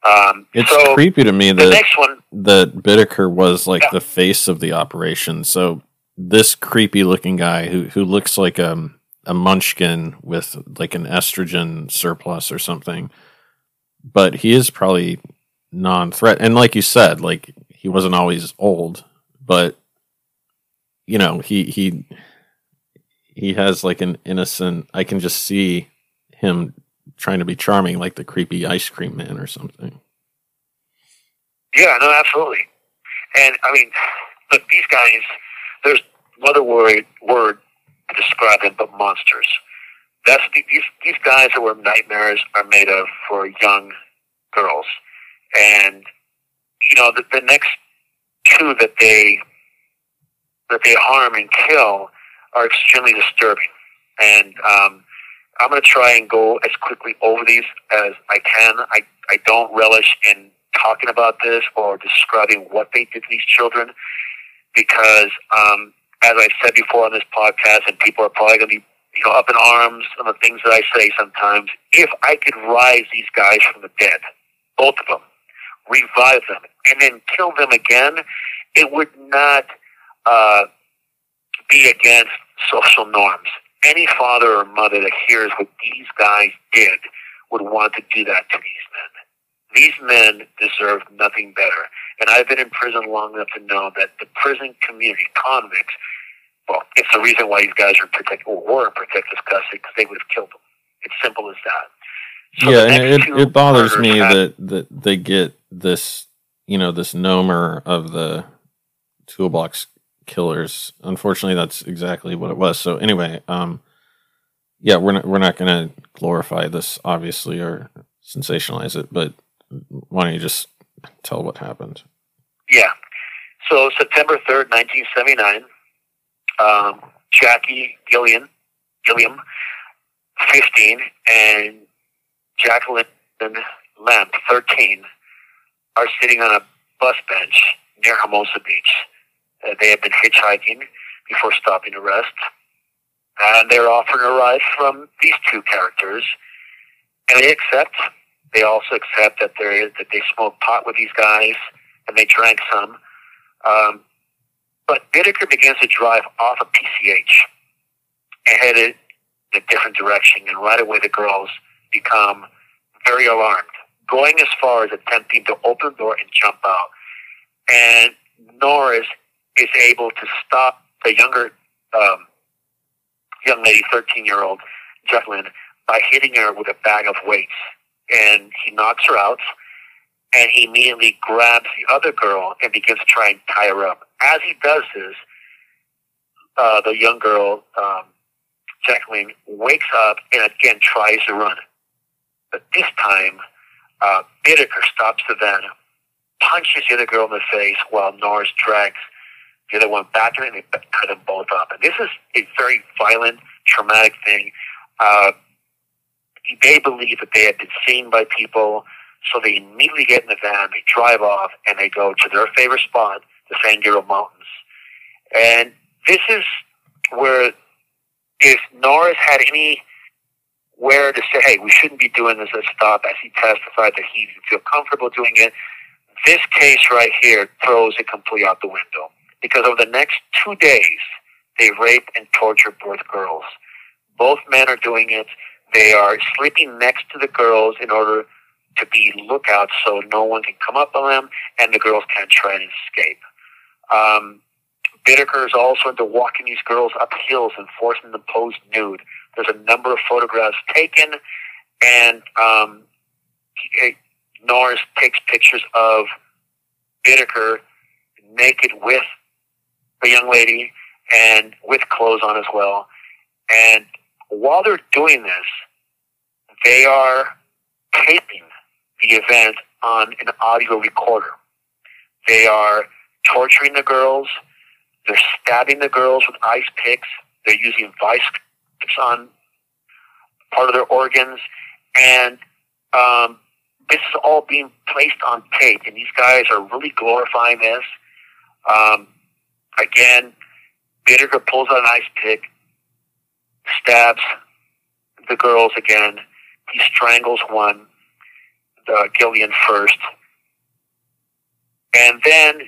[SPEAKER 3] Um,
[SPEAKER 4] it's
[SPEAKER 3] so
[SPEAKER 4] creepy to me
[SPEAKER 3] the
[SPEAKER 4] that
[SPEAKER 3] next one,
[SPEAKER 4] that Bittaker was like
[SPEAKER 3] Yeah.
[SPEAKER 4] the face of the operation. So this creepy looking guy who who looks like a a munchkin with like an estrogen surplus or something, but he is probably non-threat. And like you said, like he wasn't always old, but you know he he he has like an innocent. I can just see him trying to be charming, like the creepy ice cream man or something.
[SPEAKER 3] yeah, no, absolutely. And I mean, look, these guys. There's another word word to describe them but monsters. That's the, these these guys that were nightmares are made of for young girls, and you know the, the next two that they that they harm and kill are extremely disturbing. And um, I'm going to try and go as quickly over these as I can. I I don't relish in talking about this or describing what they did to these children because, um, as I've said before on this podcast, and people are probably going to be you know, up in arms on the things that I say sometimes. If I could rise these guys from the dead, both of them, revive them, and then kill them again, it would not uh, be against social norms. Any father or mother that hears what these guys did would want to do that to these men. These men deserve nothing better. And I've been in prison long enough to know that the prison community, convicts, well, it's the reason why these guys are protected or were in protective custody because they would have killed them. It's simple as that.
[SPEAKER 4] So yeah, and it, it bothers me that, that they get this, you know, this nomer of the toolbox killers. Unfortunately, that's exactly what it was. So anyway, um, yeah, we're not we're not going to glorify this, obviously, or sensationalize it. But why don't you just tell what happened?
[SPEAKER 3] Yeah. So September third, nineteen seventy nine, um, Jackie Gillian, Gilliam, fifteen, and Jacqueline Lamp, thirteen, are sitting on a bus bench near Hermosa Beach. Uh, they have been hitchhiking before stopping to rest. And they're offered a ride from these two characters. And they accept. They also accept that there is, that they smoked pot with these guys and they drank some. Um, but Bittaker begins to drive off of PCH and headed in a different direction. And right away the girls become very alarmed, going as far as attempting to open the door and jump out. And Norris is able to stop the younger um, young lady, 13 year old Jacqueline, by hitting her with a bag of weights. And he knocks her out, and he immediately grabs the other girl and begins to try and tie her up. As he does this, uh, the young girl, um, Jacqueline, wakes up and again tries to run. But this time, uh, Bittaker stops the van, punches the other girl in the face while Norris drags the other one back and they cut them both up. And this is a very violent, traumatic thing. Uh, they believe that they had been seen by people, so they immediately get in the van, they drive off, and they go to their favorite spot, the San Gabriel Mountains. And this is where, if Norris had any where to say, hey, we shouldn't be doing this, let's stop, as he testified that he didn't feel comfortable doing it, this case right here throws it completely out the window because over the next two days, they rape and torture both girls. Both men are doing it. They are sleeping next to the girls in order to be lookouts so no one can come up on them and the girls can't try and escape. Um, Bittaker is also into walking these girls up hills and forcing them to pose nude. There's a number of photographs taken, and um, Norris takes pictures of Bittaker naked with a young lady and with clothes on as well. And while they're doing this, they are taping the event on an audio recorder. They are torturing the girls. They're stabbing the girls with ice picks. They're using vice grips on part of their organs. And um, this is all being placed on tape. And these guys are really glorifying this. Um, Again, Bittaker pulls out an ice pick, stabs the girls again. He strangles one, the Gillian first. And then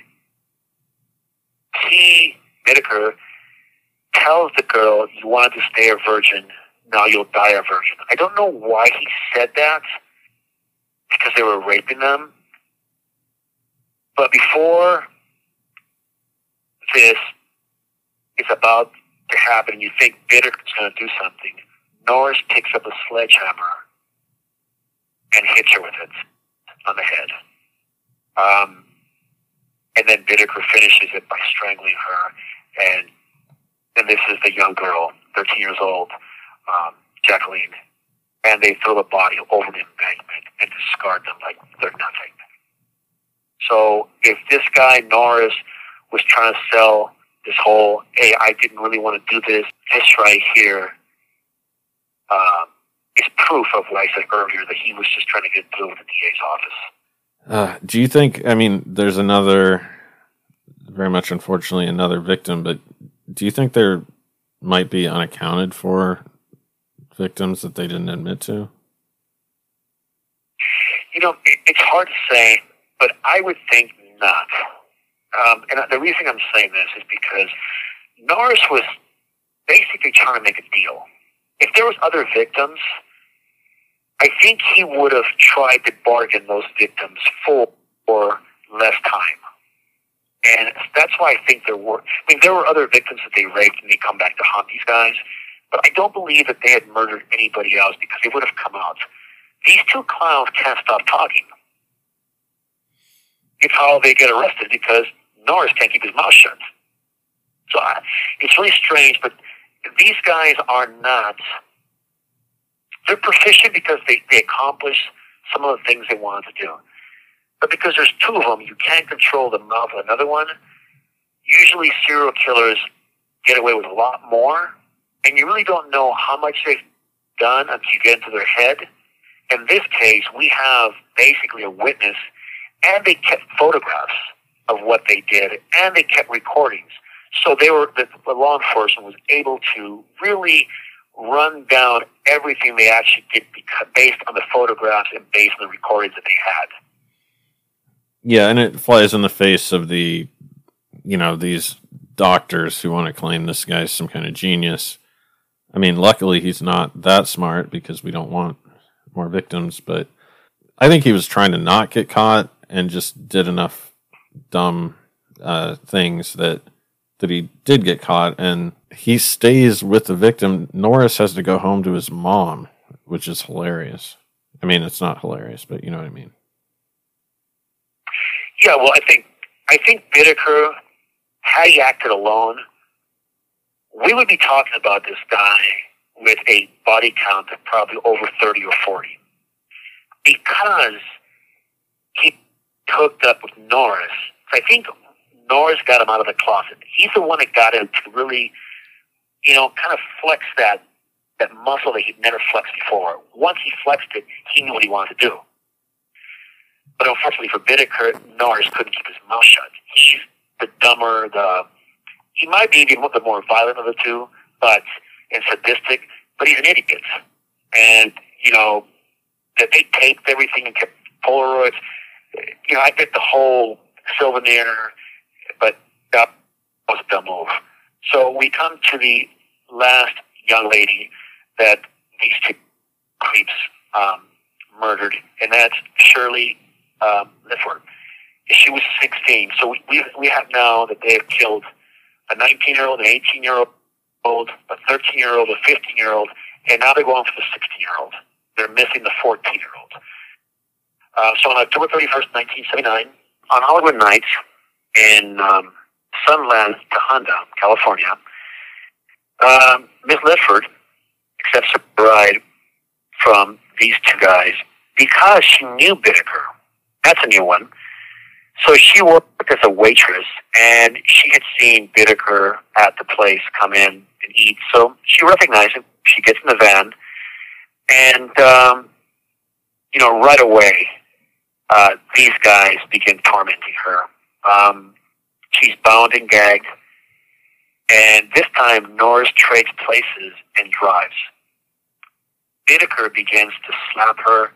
[SPEAKER 3] he, Bittaker, tells the girl, You wanted to stay a virgin, now you'll die a virgin. I don't know why he said that, because they were raping them. But before this is about to happen, you think Bittaker's going to do something. Norris picks up a sledgehammer and hits her with it on the head. Um, and then Bittaker finishes it by strangling her. And and this is the young girl, 13 years old, um, Jacqueline. And they throw the body over the embankment and discard them like they're nothing. So if this guy, Norris, was trying to sell this whole, hey, I didn't really want to do this. This right here um, is proof of what I said earlier that he was just trying to get through with the DA's office.
[SPEAKER 4] Uh, do you think? I mean, there's another, very much unfortunately, another victim. But do you think there might be unaccounted for victims that they didn't admit to?
[SPEAKER 3] You know, it, it's hard to say, but I would think not. Um, and the reason I'm saying this is because Norris was basically trying to make a deal. If there was other victims, I think he would have tried to bargain those victims for, for less time. And that's why I think there were. I mean, there were other victims that they raped and they come back to haunt these guys. But I don't believe that they had murdered anybody else because they would have come out. These two clowns can't stop talking. It's how they get arrested because Norris can't keep his mouth shut. So I, it's really strange, but these guys are not. They're proficient because they, they accomplish some of the things they wanted to do. But because there's two of them, you can't control the mouth of another one. Usually serial killers get away with a lot more, and you really don't know how much they've done until you get into their head. In this case, we have basically a witness, and they kept photographs of what they did, and they kept recordings. So they were the, the law enforcement was able to really run down everything they actually did because, based on the photographs and based on the recordings that they had.
[SPEAKER 4] Yeah, and it flies in the face of the, you know, these doctors who want to claim this guy's some kind of genius. I mean, luckily he's not that smart because we don't want more victims, but I think he was trying to not get caught and just did enough dumb uh, things that that he did get caught and he stays with the victim. Norris has to go home to his mom, which is hilarious. I mean, it's not hilarious, but you know what I mean.
[SPEAKER 3] Yeah, well, I think I think Bittaker, had he acted alone, we would be talking about this guy with a body count of probably over thirty or forty, because he hooked up with Norris. I think Norris got him out of the closet. He's the one that got him to really, you know, kind of flex that that muscle that he'd never flexed before. Once he flexed it, he knew what he wanted to do. But unfortunately for Bittaker, Norris couldn't keep his mouth shut. He's the dumber, the he might be the more violent of the two, but and sadistic, but he's an idiot. And you know that they taped everything and kept Polaroids. You know, I get the whole souvenir but that was the move. So we come to the last young lady that these two creeps um, murdered, and that's Shirley um, Lifford. She was 16. So we, we, have now that they have killed a 19 year old, an 18 year old, a 13 year old, a 15 year old, and now they're going for the 16 year old. They're missing the 14 year old. Uh, so on October 31st, 1979, on Hollywood night, in um, Sunland, Tujunga, California. Um, Miss Ledford accepts a bride from these two guys because she knew Bittaker. That's a new one. So she worked as a waitress, and she had seen Bittaker at the place come in and eat. So she recognized him. She gets in the van, and um, you know, right away, uh, these guys begin tormenting her. Um, she's bound and gagged. And this time, Norris trades places and drives. Bittaker begins to slap her,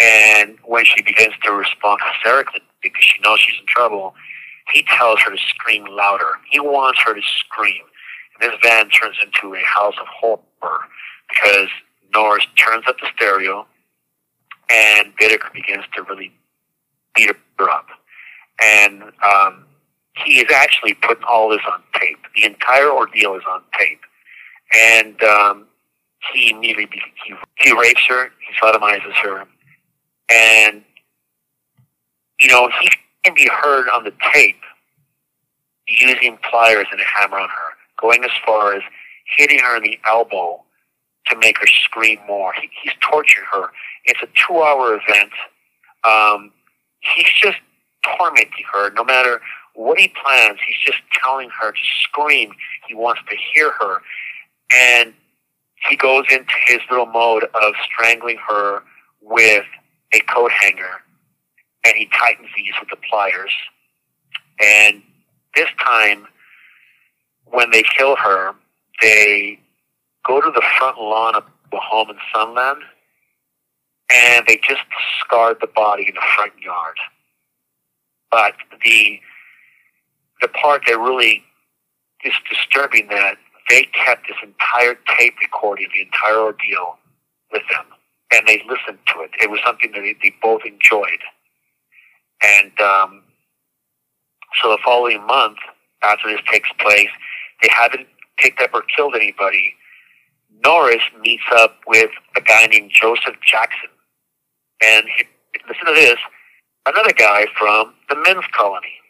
[SPEAKER 3] and when she begins to respond hysterically because she knows she's in trouble, he tells her to scream louder. He wants her to scream. And this van turns into a house of horror because Norris turns up the stereo, and Bittaker begins to really beat her up and um, he is actually putting all this on tape. The entire ordeal is on tape, and um, he immediately he, he rapes her, he sodomizes her, and you know he can be heard on the tape using pliers and a hammer on her, going as far as hitting her in the elbow to make her scream more. He, he's tortured her. It's a two-hour event. Um, he's just tormenting her. No matter what he plans, he's just telling her to scream. He wants to hear her. And he goes into his little mode of strangling her with a coat hanger. And he tightens these with the pliers. And this time, when they kill her, they go to the front lawn of the home in Sunland, and they just discard the body in the front yard. But the the part that really is disturbing that they kept this entire tape recording, the entire ordeal, with them, and they listened to it. It was something that they, they both enjoyed, and um, so the following month after this takes place, they haven't picked up or killed anybody. Norris meets up with a guy named Joseph Jackson, and he, listen to this, another guy from the men's colony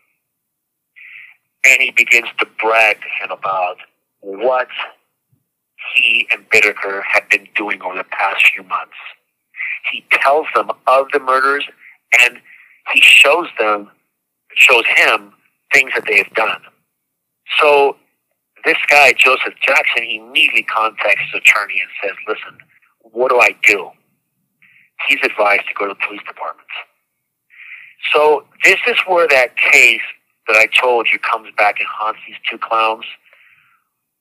[SPEAKER 3] and he begins to brag to him about what he and Bittaker had been doing over the past few months. He tells them of the murders and he shows them, shows him things that they have done. So this guy, Joseph Jackson, immediately contacts his attorney and says, listen, what do I do? He's advised to go to the police department. So this is where that case that I told you comes back and haunts these two clowns.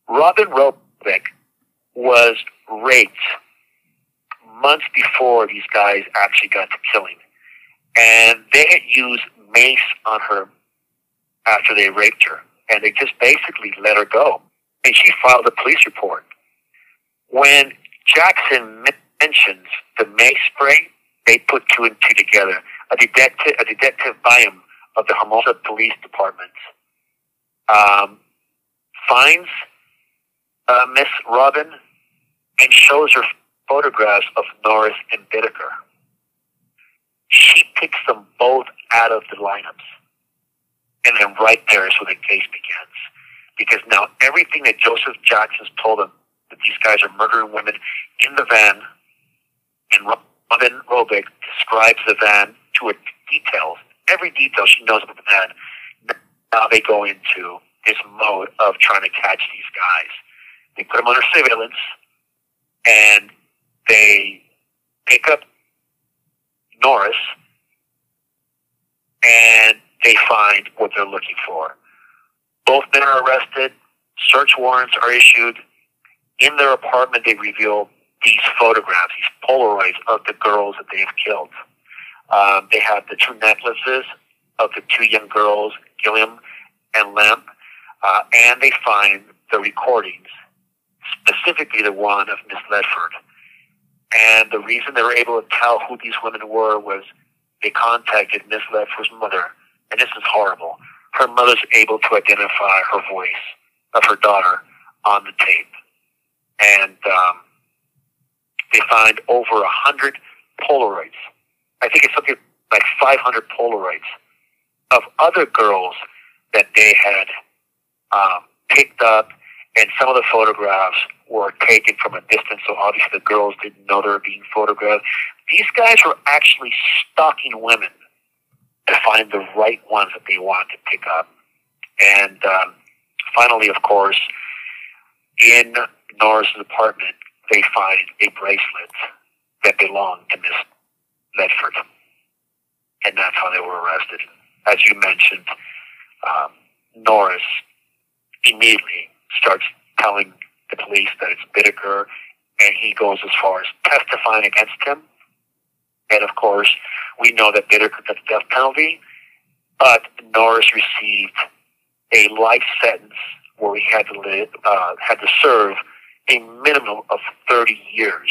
[SPEAKER 3] Robin Robeck was raped months before these guys actually got to killing. And they had used mace on her after they raped her. And they just basically let her go. And she filed a police report. When Jackson mentions the May spray, they put two and two together. A detective, a detective by him of the Hermosa Police Department um, finds uh, Miss Robin and shows her photographs of Norris and Bittaker. She picks them both out of the lineups. And then right there is where the case begins. Because now everything that Joseph Jackson's told them that these guys are murdering women in the van, and Robin Robeck describes the van to a details every detail she knows about the van. Now they go into this mode of trying to catch these guys. They put them under surveillance, and they pick up Norris, and they find what they're looking for. Both men are arrested. Search warrants are issued. In their apartment, they reveal these photographs, these Polaroids of the girls that they have killed. Um, they have the two necklaces of the two young girls, Gilliam and Lemp, uh, and they find the recordings, specifically the one of Miss Ledford. And the reason they were able to tell who these women were was they contacted Miss Ledford's mother, and this is horrible. Her mother's able to identify her voice of her daughter on the tape. And um, they find over a hundred Polaroids I think it's something like 500 Polaroids of other girls that they had um, picked up, and some of the photographs were taken from a distance, so obviously the girls didn't know they were being photographed. These guys were actually stalking women to find the right ones that they wanted to pick up. And um, finally, of course, in Norris's apartment, they find a bracelet that belonged to Miss Ledford. And that's how they were arrested. As you mentioned, um, Norris immediately starts telling the police that it's Bittaker, and he goes as far as testifying against him. And of course, we know that Bittaker got the death penalty, but Norris received a life sentence where he had to live, uh, had to serve a minimum of 30 years.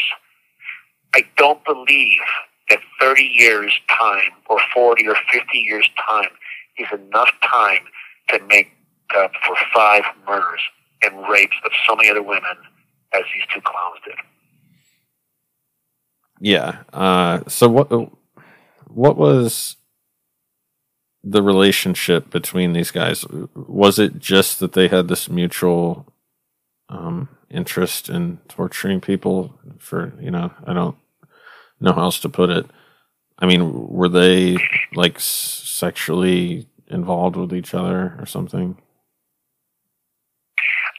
[SPEAKER 3] I don't believe that 30 years time or 40 or 50 years time is enough time to make up for five murders and rapes of so many other women as these two clowns did.
[SPEAKER 4] Yeah. Uh, so what what was the relationship between these guys? Was it just that they had this mutual um, interest in torturing people for you know I don't know how else to put it. I mean, were they like sexually involved with each other or something?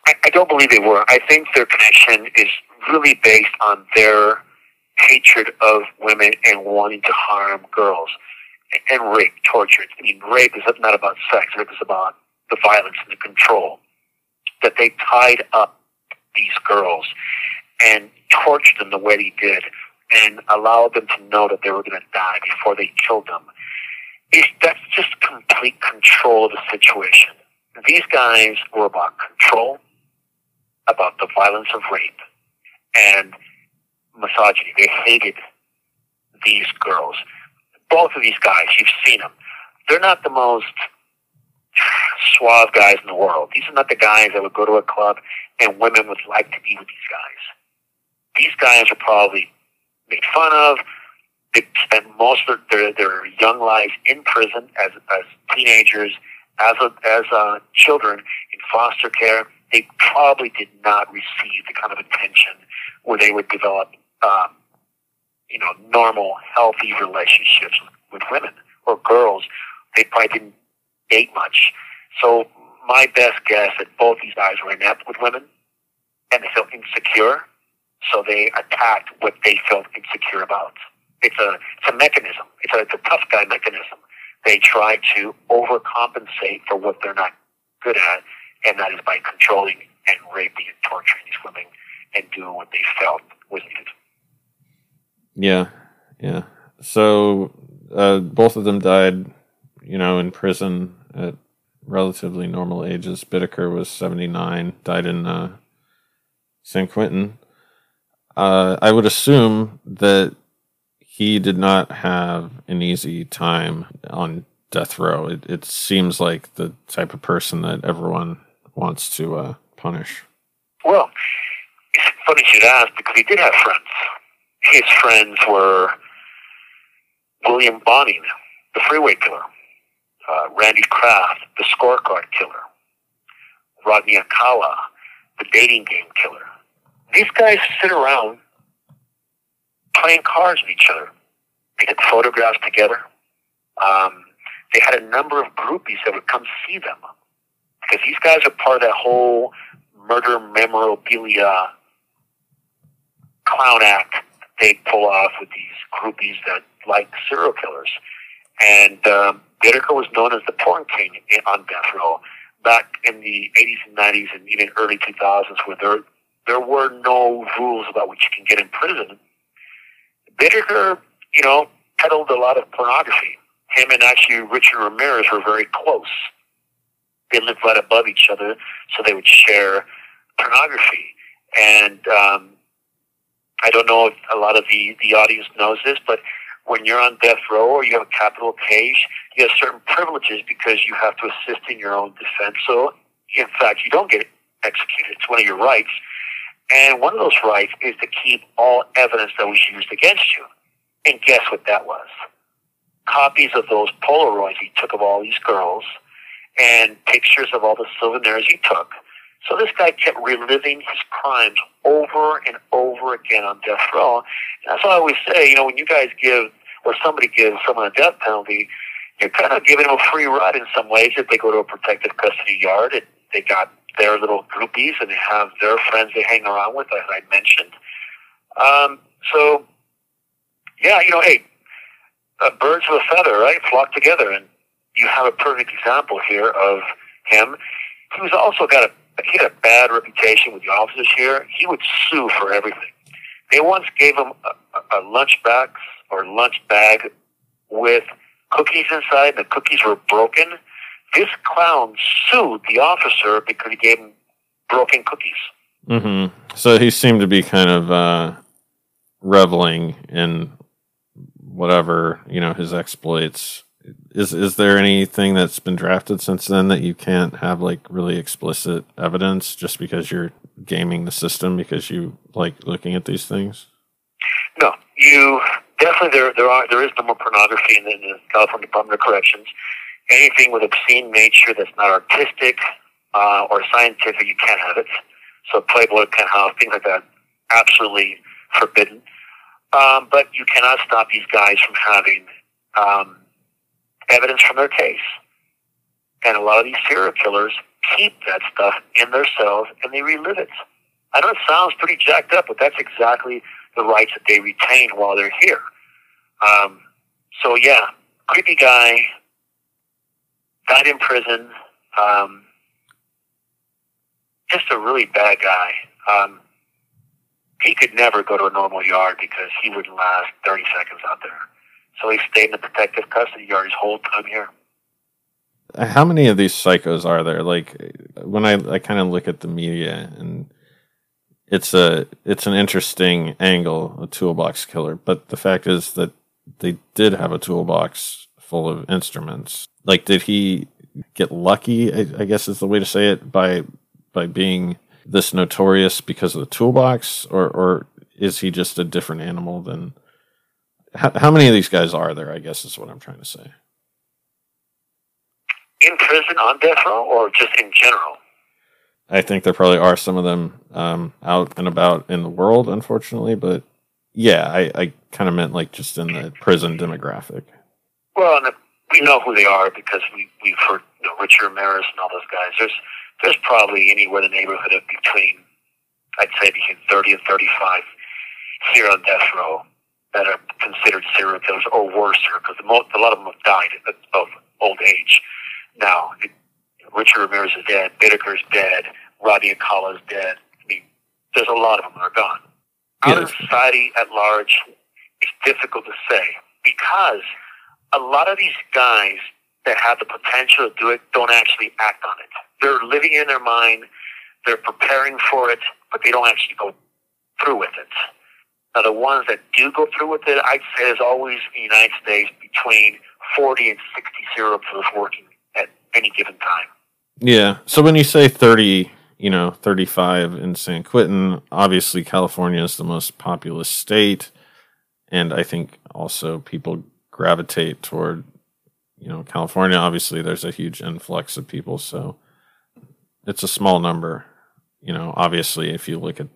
[SPEAKER 3] I, I don't believe they were. I think their connection is really based on their hatred of women and wanting to harm girls and rape, torture. I mean, rape is not about sex. Rape is about the violence and the control. That they tied up these girls and tortured them the way he did and allowed them to know that they were going to die before they killed them. Is that's just complete control of the situation. These guys were about control, about the violence of rape, and misogyny. They hated these girls. Both of these guys, you've seen them. They're not the most suave guys in the world. These are not the guys that would go to a club and women would like to be with these guys. These guys are probably made fun of. They spent most of their, their young lives in prison as, as teenagers, as a, as uh, children in foster care. They probably did not receive the kind of attention where they would develop, um, you know, normal, healthy relationships with, with women or girls. They probably didn't date much. So my best guess that both these guys were inept with women and they felt insecure so they attacked what they felt insecure about. It's a it's a mechanism. It's a, it's a tough guy mechanism. They try to overcompensate for what they're not good at, and that is by controlling and raping and torturing these women and doing what they felt was needed.
[SPEAKER 4] Yeah, yeah. So uh, both of them died, you know, in prison at relatively normal ages. Bittaker was seventy nine, died in uh, San Quentin uh, I would assume that he did not have an easy time on death row. It, it seems like the type of person that everyone wants to uh, punish.
[SPEAKER 3] Well, it's funny you should ask because he did have friends. His friends were William Bonin, the freeway killer, uh, Randy Kraft, the scorecard killer, Rodney Alcala, the dating game killer, these guys sit around playing cards with each other. They get photographs together. Um, they had a number of groupies that would come see them because these guys are part of that whole murder memorabilia clown act they pull off with these groupies that like serial killers. And um, Bittaker was known as the porn king on death row back in the 80s and 90s and even early 2000s, where there there were no rules about what you can get in prison. Bittaker, you know, peddled a lot of pornography. Him and actually Richard Ramirez were very close. They lived right above each other, so they would share pornography. And um, I don't know if a lot of the, the audience knows this, but when you're on death row or you have a capital case, you have certain privileges because you have to assist in your own defense. So, in fact, you don't get executed. It's one of your rights. And one of those rights is to keep all evidence that was used against you. And guess what that was? Copies of those Polaroids he took of all these girls and pictures of all the souvenirs he took. So this guy kept reliving his crimes over and over again on death row. And that's why I always say, you know, when you guys give, or somebody gives someone a death penalty, you're kind of giving them a free ride in some ways if they go to a protective custody yard and they got their little groupies and they have their friends they hang around with, as I mentioned. Um, so, yeah, you know, hey, uh, birds of a feather, right? Flock together, and you have a perfect example here of him. He was also got a he had a bad reputation with the officers here. He would sue for everything. They once gave him a, a lunch box or lunch bag with cookies inside, and the cookies were broken this clown sued the officer because he gave him broken cookies.
[SPEAKER 4] Mm-hmm. So he seemed to be kind of uh, reveling in whatever you know his exploits. Is is there anything that's been drafted since then that you can't have like really explicit evidence just because you're gaming the system because you like looking at these things?
[SPEAKER 3] No, you definitely there there are there is no more pornography in the, in the California Department of Corrections anything with obscene nature that's not artistic uh, or scientific, you can't have it. So Playboy, Penthouse, things like that, absolutely forbidden. Um, but you cannot stop these guys from having um, evidence from their case. And a lot of these serial killers keep that stuff in their cells and they relive it. I know it sounds pretty jacked up, but that's exactly the rights that they retain while they're here. Um, so yeah, creepy guy, died in prison. Um, just a really bad guy. Um, he could never go to a normal yard because he wouldn't last 30 seconds out there. So he stayed in the protective custody yard his whole time here.
[SPEAKER 4] How many of these psychos are there? Like when I, I kind of look at the media and it's a it's an interesting angle, a toolbox killer. But the fact is that they did have a toolbox full of instruments. Like, did he get lucky? I, I guess is the way to say it by by being this notorious because of the toolbox, or or is he just a different animal than? How, how many of these guys are there? I guess is what I'm trying to say.
[SPEAKER 3] In prison on death row, or just in general?
[SPEAKER 4] I think there probably are some of them um, out and about in the world, unfortunately. But yeah, I, I kind of meant like just in the prison demographic.
[SPEAKER 3] Well, and we know who they are because we we've heard you know, Richard Ramirez and all those guys. There's there's probably anywhere in the neighborhood of between I'd say between 30 and 35 here on death row that are considered serial killers or worse because a lot of them have died of old age. Now, it, Richard Ramirez is dead, is dead, Rodney Alcala is dead. I mean, there's a lot of them that are gone. Yes. Out of society at large, it's difficult to say because a lot of these guys that have the potential to do it don't actually act on it. They're living in their mind, they're preparing for it, but they don't actually go through with it. Now, the ones that do go through with it, I'd say there's always in the United States between 40 and 60 serial killers working at any given time.
[SPEAKER 4] Yeah. So when you say 30, you know, 35 in San Quentin, obviously California is the most populous state. And I think also people gravitate toward, you know, California. Obviously, there's a huge influx of people. So it's a small number. You know, obviously, if you look at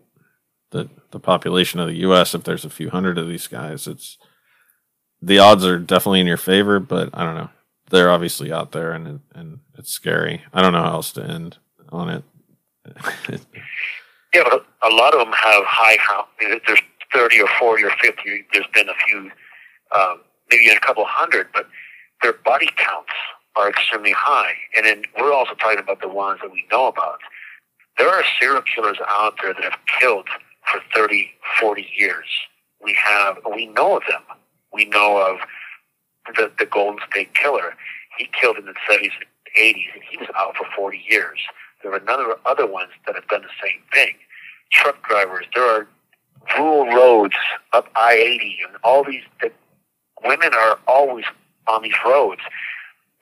[SPEAKER 4] the, the population of the U.S., if there's a few hundred of these guys, it's the odds are definitely in your favor, but I don't know they're obviously out there and and it's scary. I don't know how else to end on it.
[SPEAKER 3] yeah, but a lot of them have high. There's thirty or forty or fifty. There's been a few, um, maybe a couple hundred, but their body counts are extremely high. And then we're also talking about the ones that we know about. There are serial killers out there that have killed for 30, 40 years. We have, we know of them. We know of the, the Golden State Killer. He killed in the 70s and 80s, and he was out for 40 years. There are another other ones that have done the same thing. Truck drivers. There are rural roads up I-80, and all these the, women are always on these roads,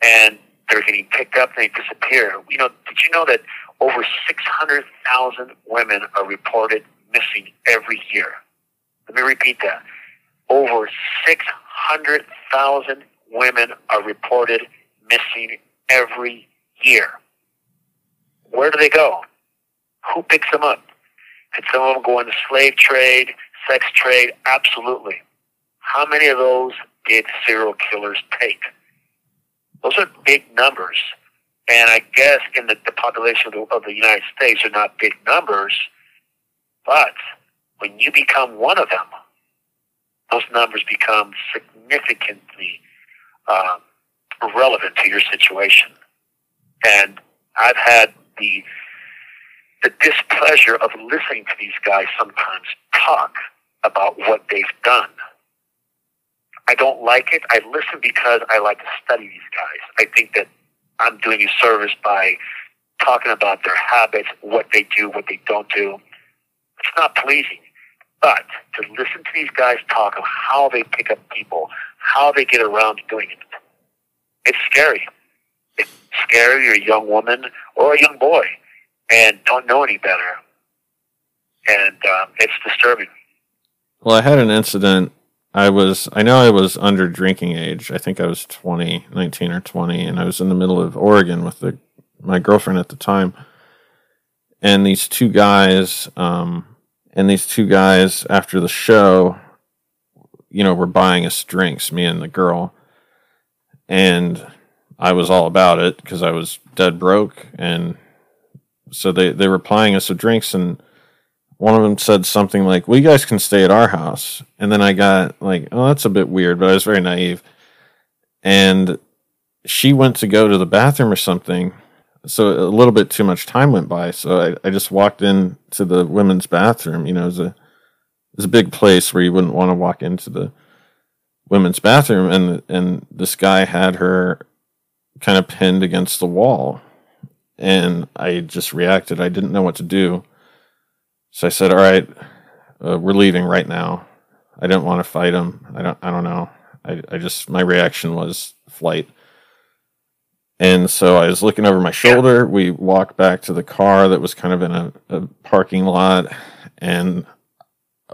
[SPEAKER 3] and they're getting picked up and they disappear. You know, did you know that over 600,000 women are reported missing every year? Let me repeat that. Over 600,000 women are reported missing every year. Where do they go? Who picks them up? Could some of them go into slave trade, sex trade? Absolutely. How many of those did serial killers take? Those are big numbers. And I guess in the, the population of the, of the United States are not big numbers, but when you become one of them, those numbers become significantly um, relevant to your situation. And I've had the the displeasure of listening to these guys sometimes talk about what they've done. I don't like it. I listen because I like to study these guys. I think that I'm doing a service by talking about their habits, what they do, what they don't do. It's not pleasing. But to listen to these guys talk of how they pick up people, how they get around doing it, it's scary. It's scary. You're a young woman or a young boy and don't know any better. And um, it's disturbing.
[SPEAKER 4] Well, I had an incident. I was, I know I was under drinking age. I think I was 20, 19 or 20, and I was in the middle of Oregon with the, my girlfriend at the time. And these two guys, um, and these two guys after the show, you know, were buying us drinks, me and the girl, and I was all about it because I was dead broke, and so they they were buying us the drinks, and one of them said something like, "Well, you guys can stay at our house," and then I got like, "Oh, that's a bit weird," but I was very naive, and she went to go to the bathroom or something so a little bit too much time went by. So I, I just walked in to the women's bathroom. You know, it was a was a big place where you wouldn't want to walk into the women's bathroom, and and this guy had her kind of pinned against the wall, and I just reacted. I didn't know what to do, so I said, "All right, uh, we're leaving right now." I didn't want to fight him. I don't. I don't know. I, I just my reaction was flight. And so I was looking over my shoulder. We walked back to the car that was kind of in a, a parking lot, and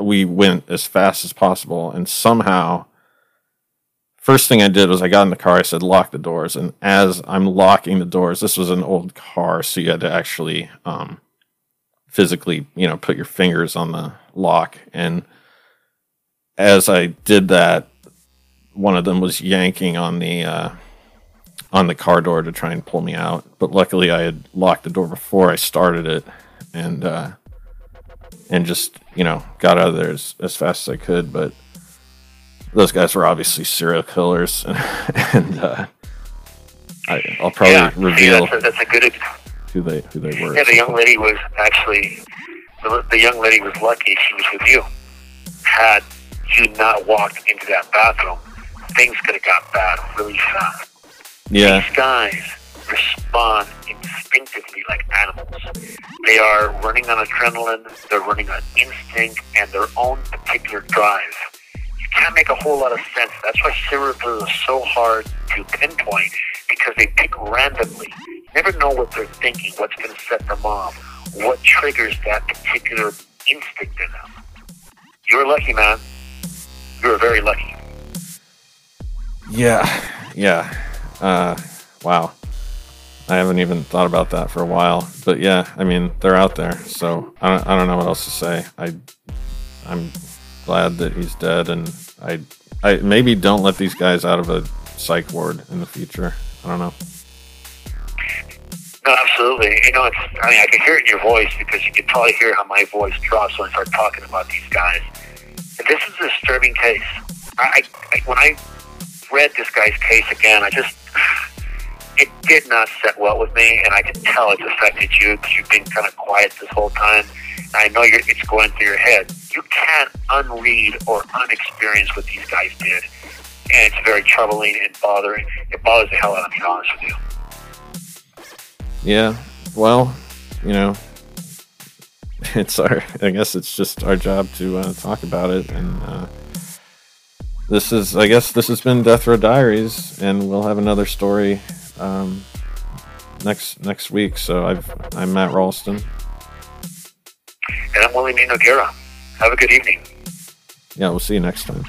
[SPEAKER 4] we went as fast as possible. And somehow, first thing I did was I got in the car. I said, "Lock the doors." And as I'm locking the doors, this was an old car, so you had to actually um, physically, you know, put your fingers on the lock. And as I did that, one of them was yanking on the uh, on the car door to try and pull me out. But luckily, I had locked the door before I started it, and uh, and just you know got out of there as, as fast as I could. But those guys were obviously serial killers, and, and uh, I, will probably yeah, reveal
[SPEAKER 3] yeah, that's, a, that's, a, good
[SPEAKER 4] who they who they were.
[SPEAKER 3] Yeah, the young lady was actually the, the young lady was lucky she was with you. Had you not walked into that bathroom, things could have got bad really fast.
[SPEAKER 4] Yeah.
[SPEAKER 3] These guys respond instinctively like animals. They are running on adrenaline, they're running on instinct and their own particular drive. You can't make a whole lot of sense. That's why serial killers are so hard to pinpoint because they pick randomly. You never know what they're thinking, what's going to set them off, what triggers that particular instinct in them. You're lucky, man. You're very lucky.
[SPEAKER 4] Yeah, yeah. Uh, wow. I haven't even thought about that for a while, but yeah, I mean they're out there, so I don't, I don't know what else to say. I I'm glad that he's dead, and I I maybe don't let these guys out of a psych ward in the future. I don't know.
[SPEAKER 3] No, absolutely. You know, it's, I mean, I can hear it in your voice because you can probably hear how my voice drops when I start talking about these guys. This is a disturbing case. I, I when I read this guy's case again, I just it did not set well with me, and I can tell it's affected you because you've been kind of quiet this whole time. And I know you're, it's going through your head. You can't unread or unexperience what these guys did, and it's very troubling and bothering. It bothers the hell out of me, honest with you.
[SPEAKER 4] Yeah, well, you know, it's our. I guess it's just our job to uh, talk about it and. Uh, this is, I guess, this has been Death Row Diaries, and we'll have another story um, next next week. So I've I'm Matt Ralston,
[SPEAKER 3] and I'm Willie Noguera. Have a good evening.
[SPEAKER 4] Yeah, we'll see you next time.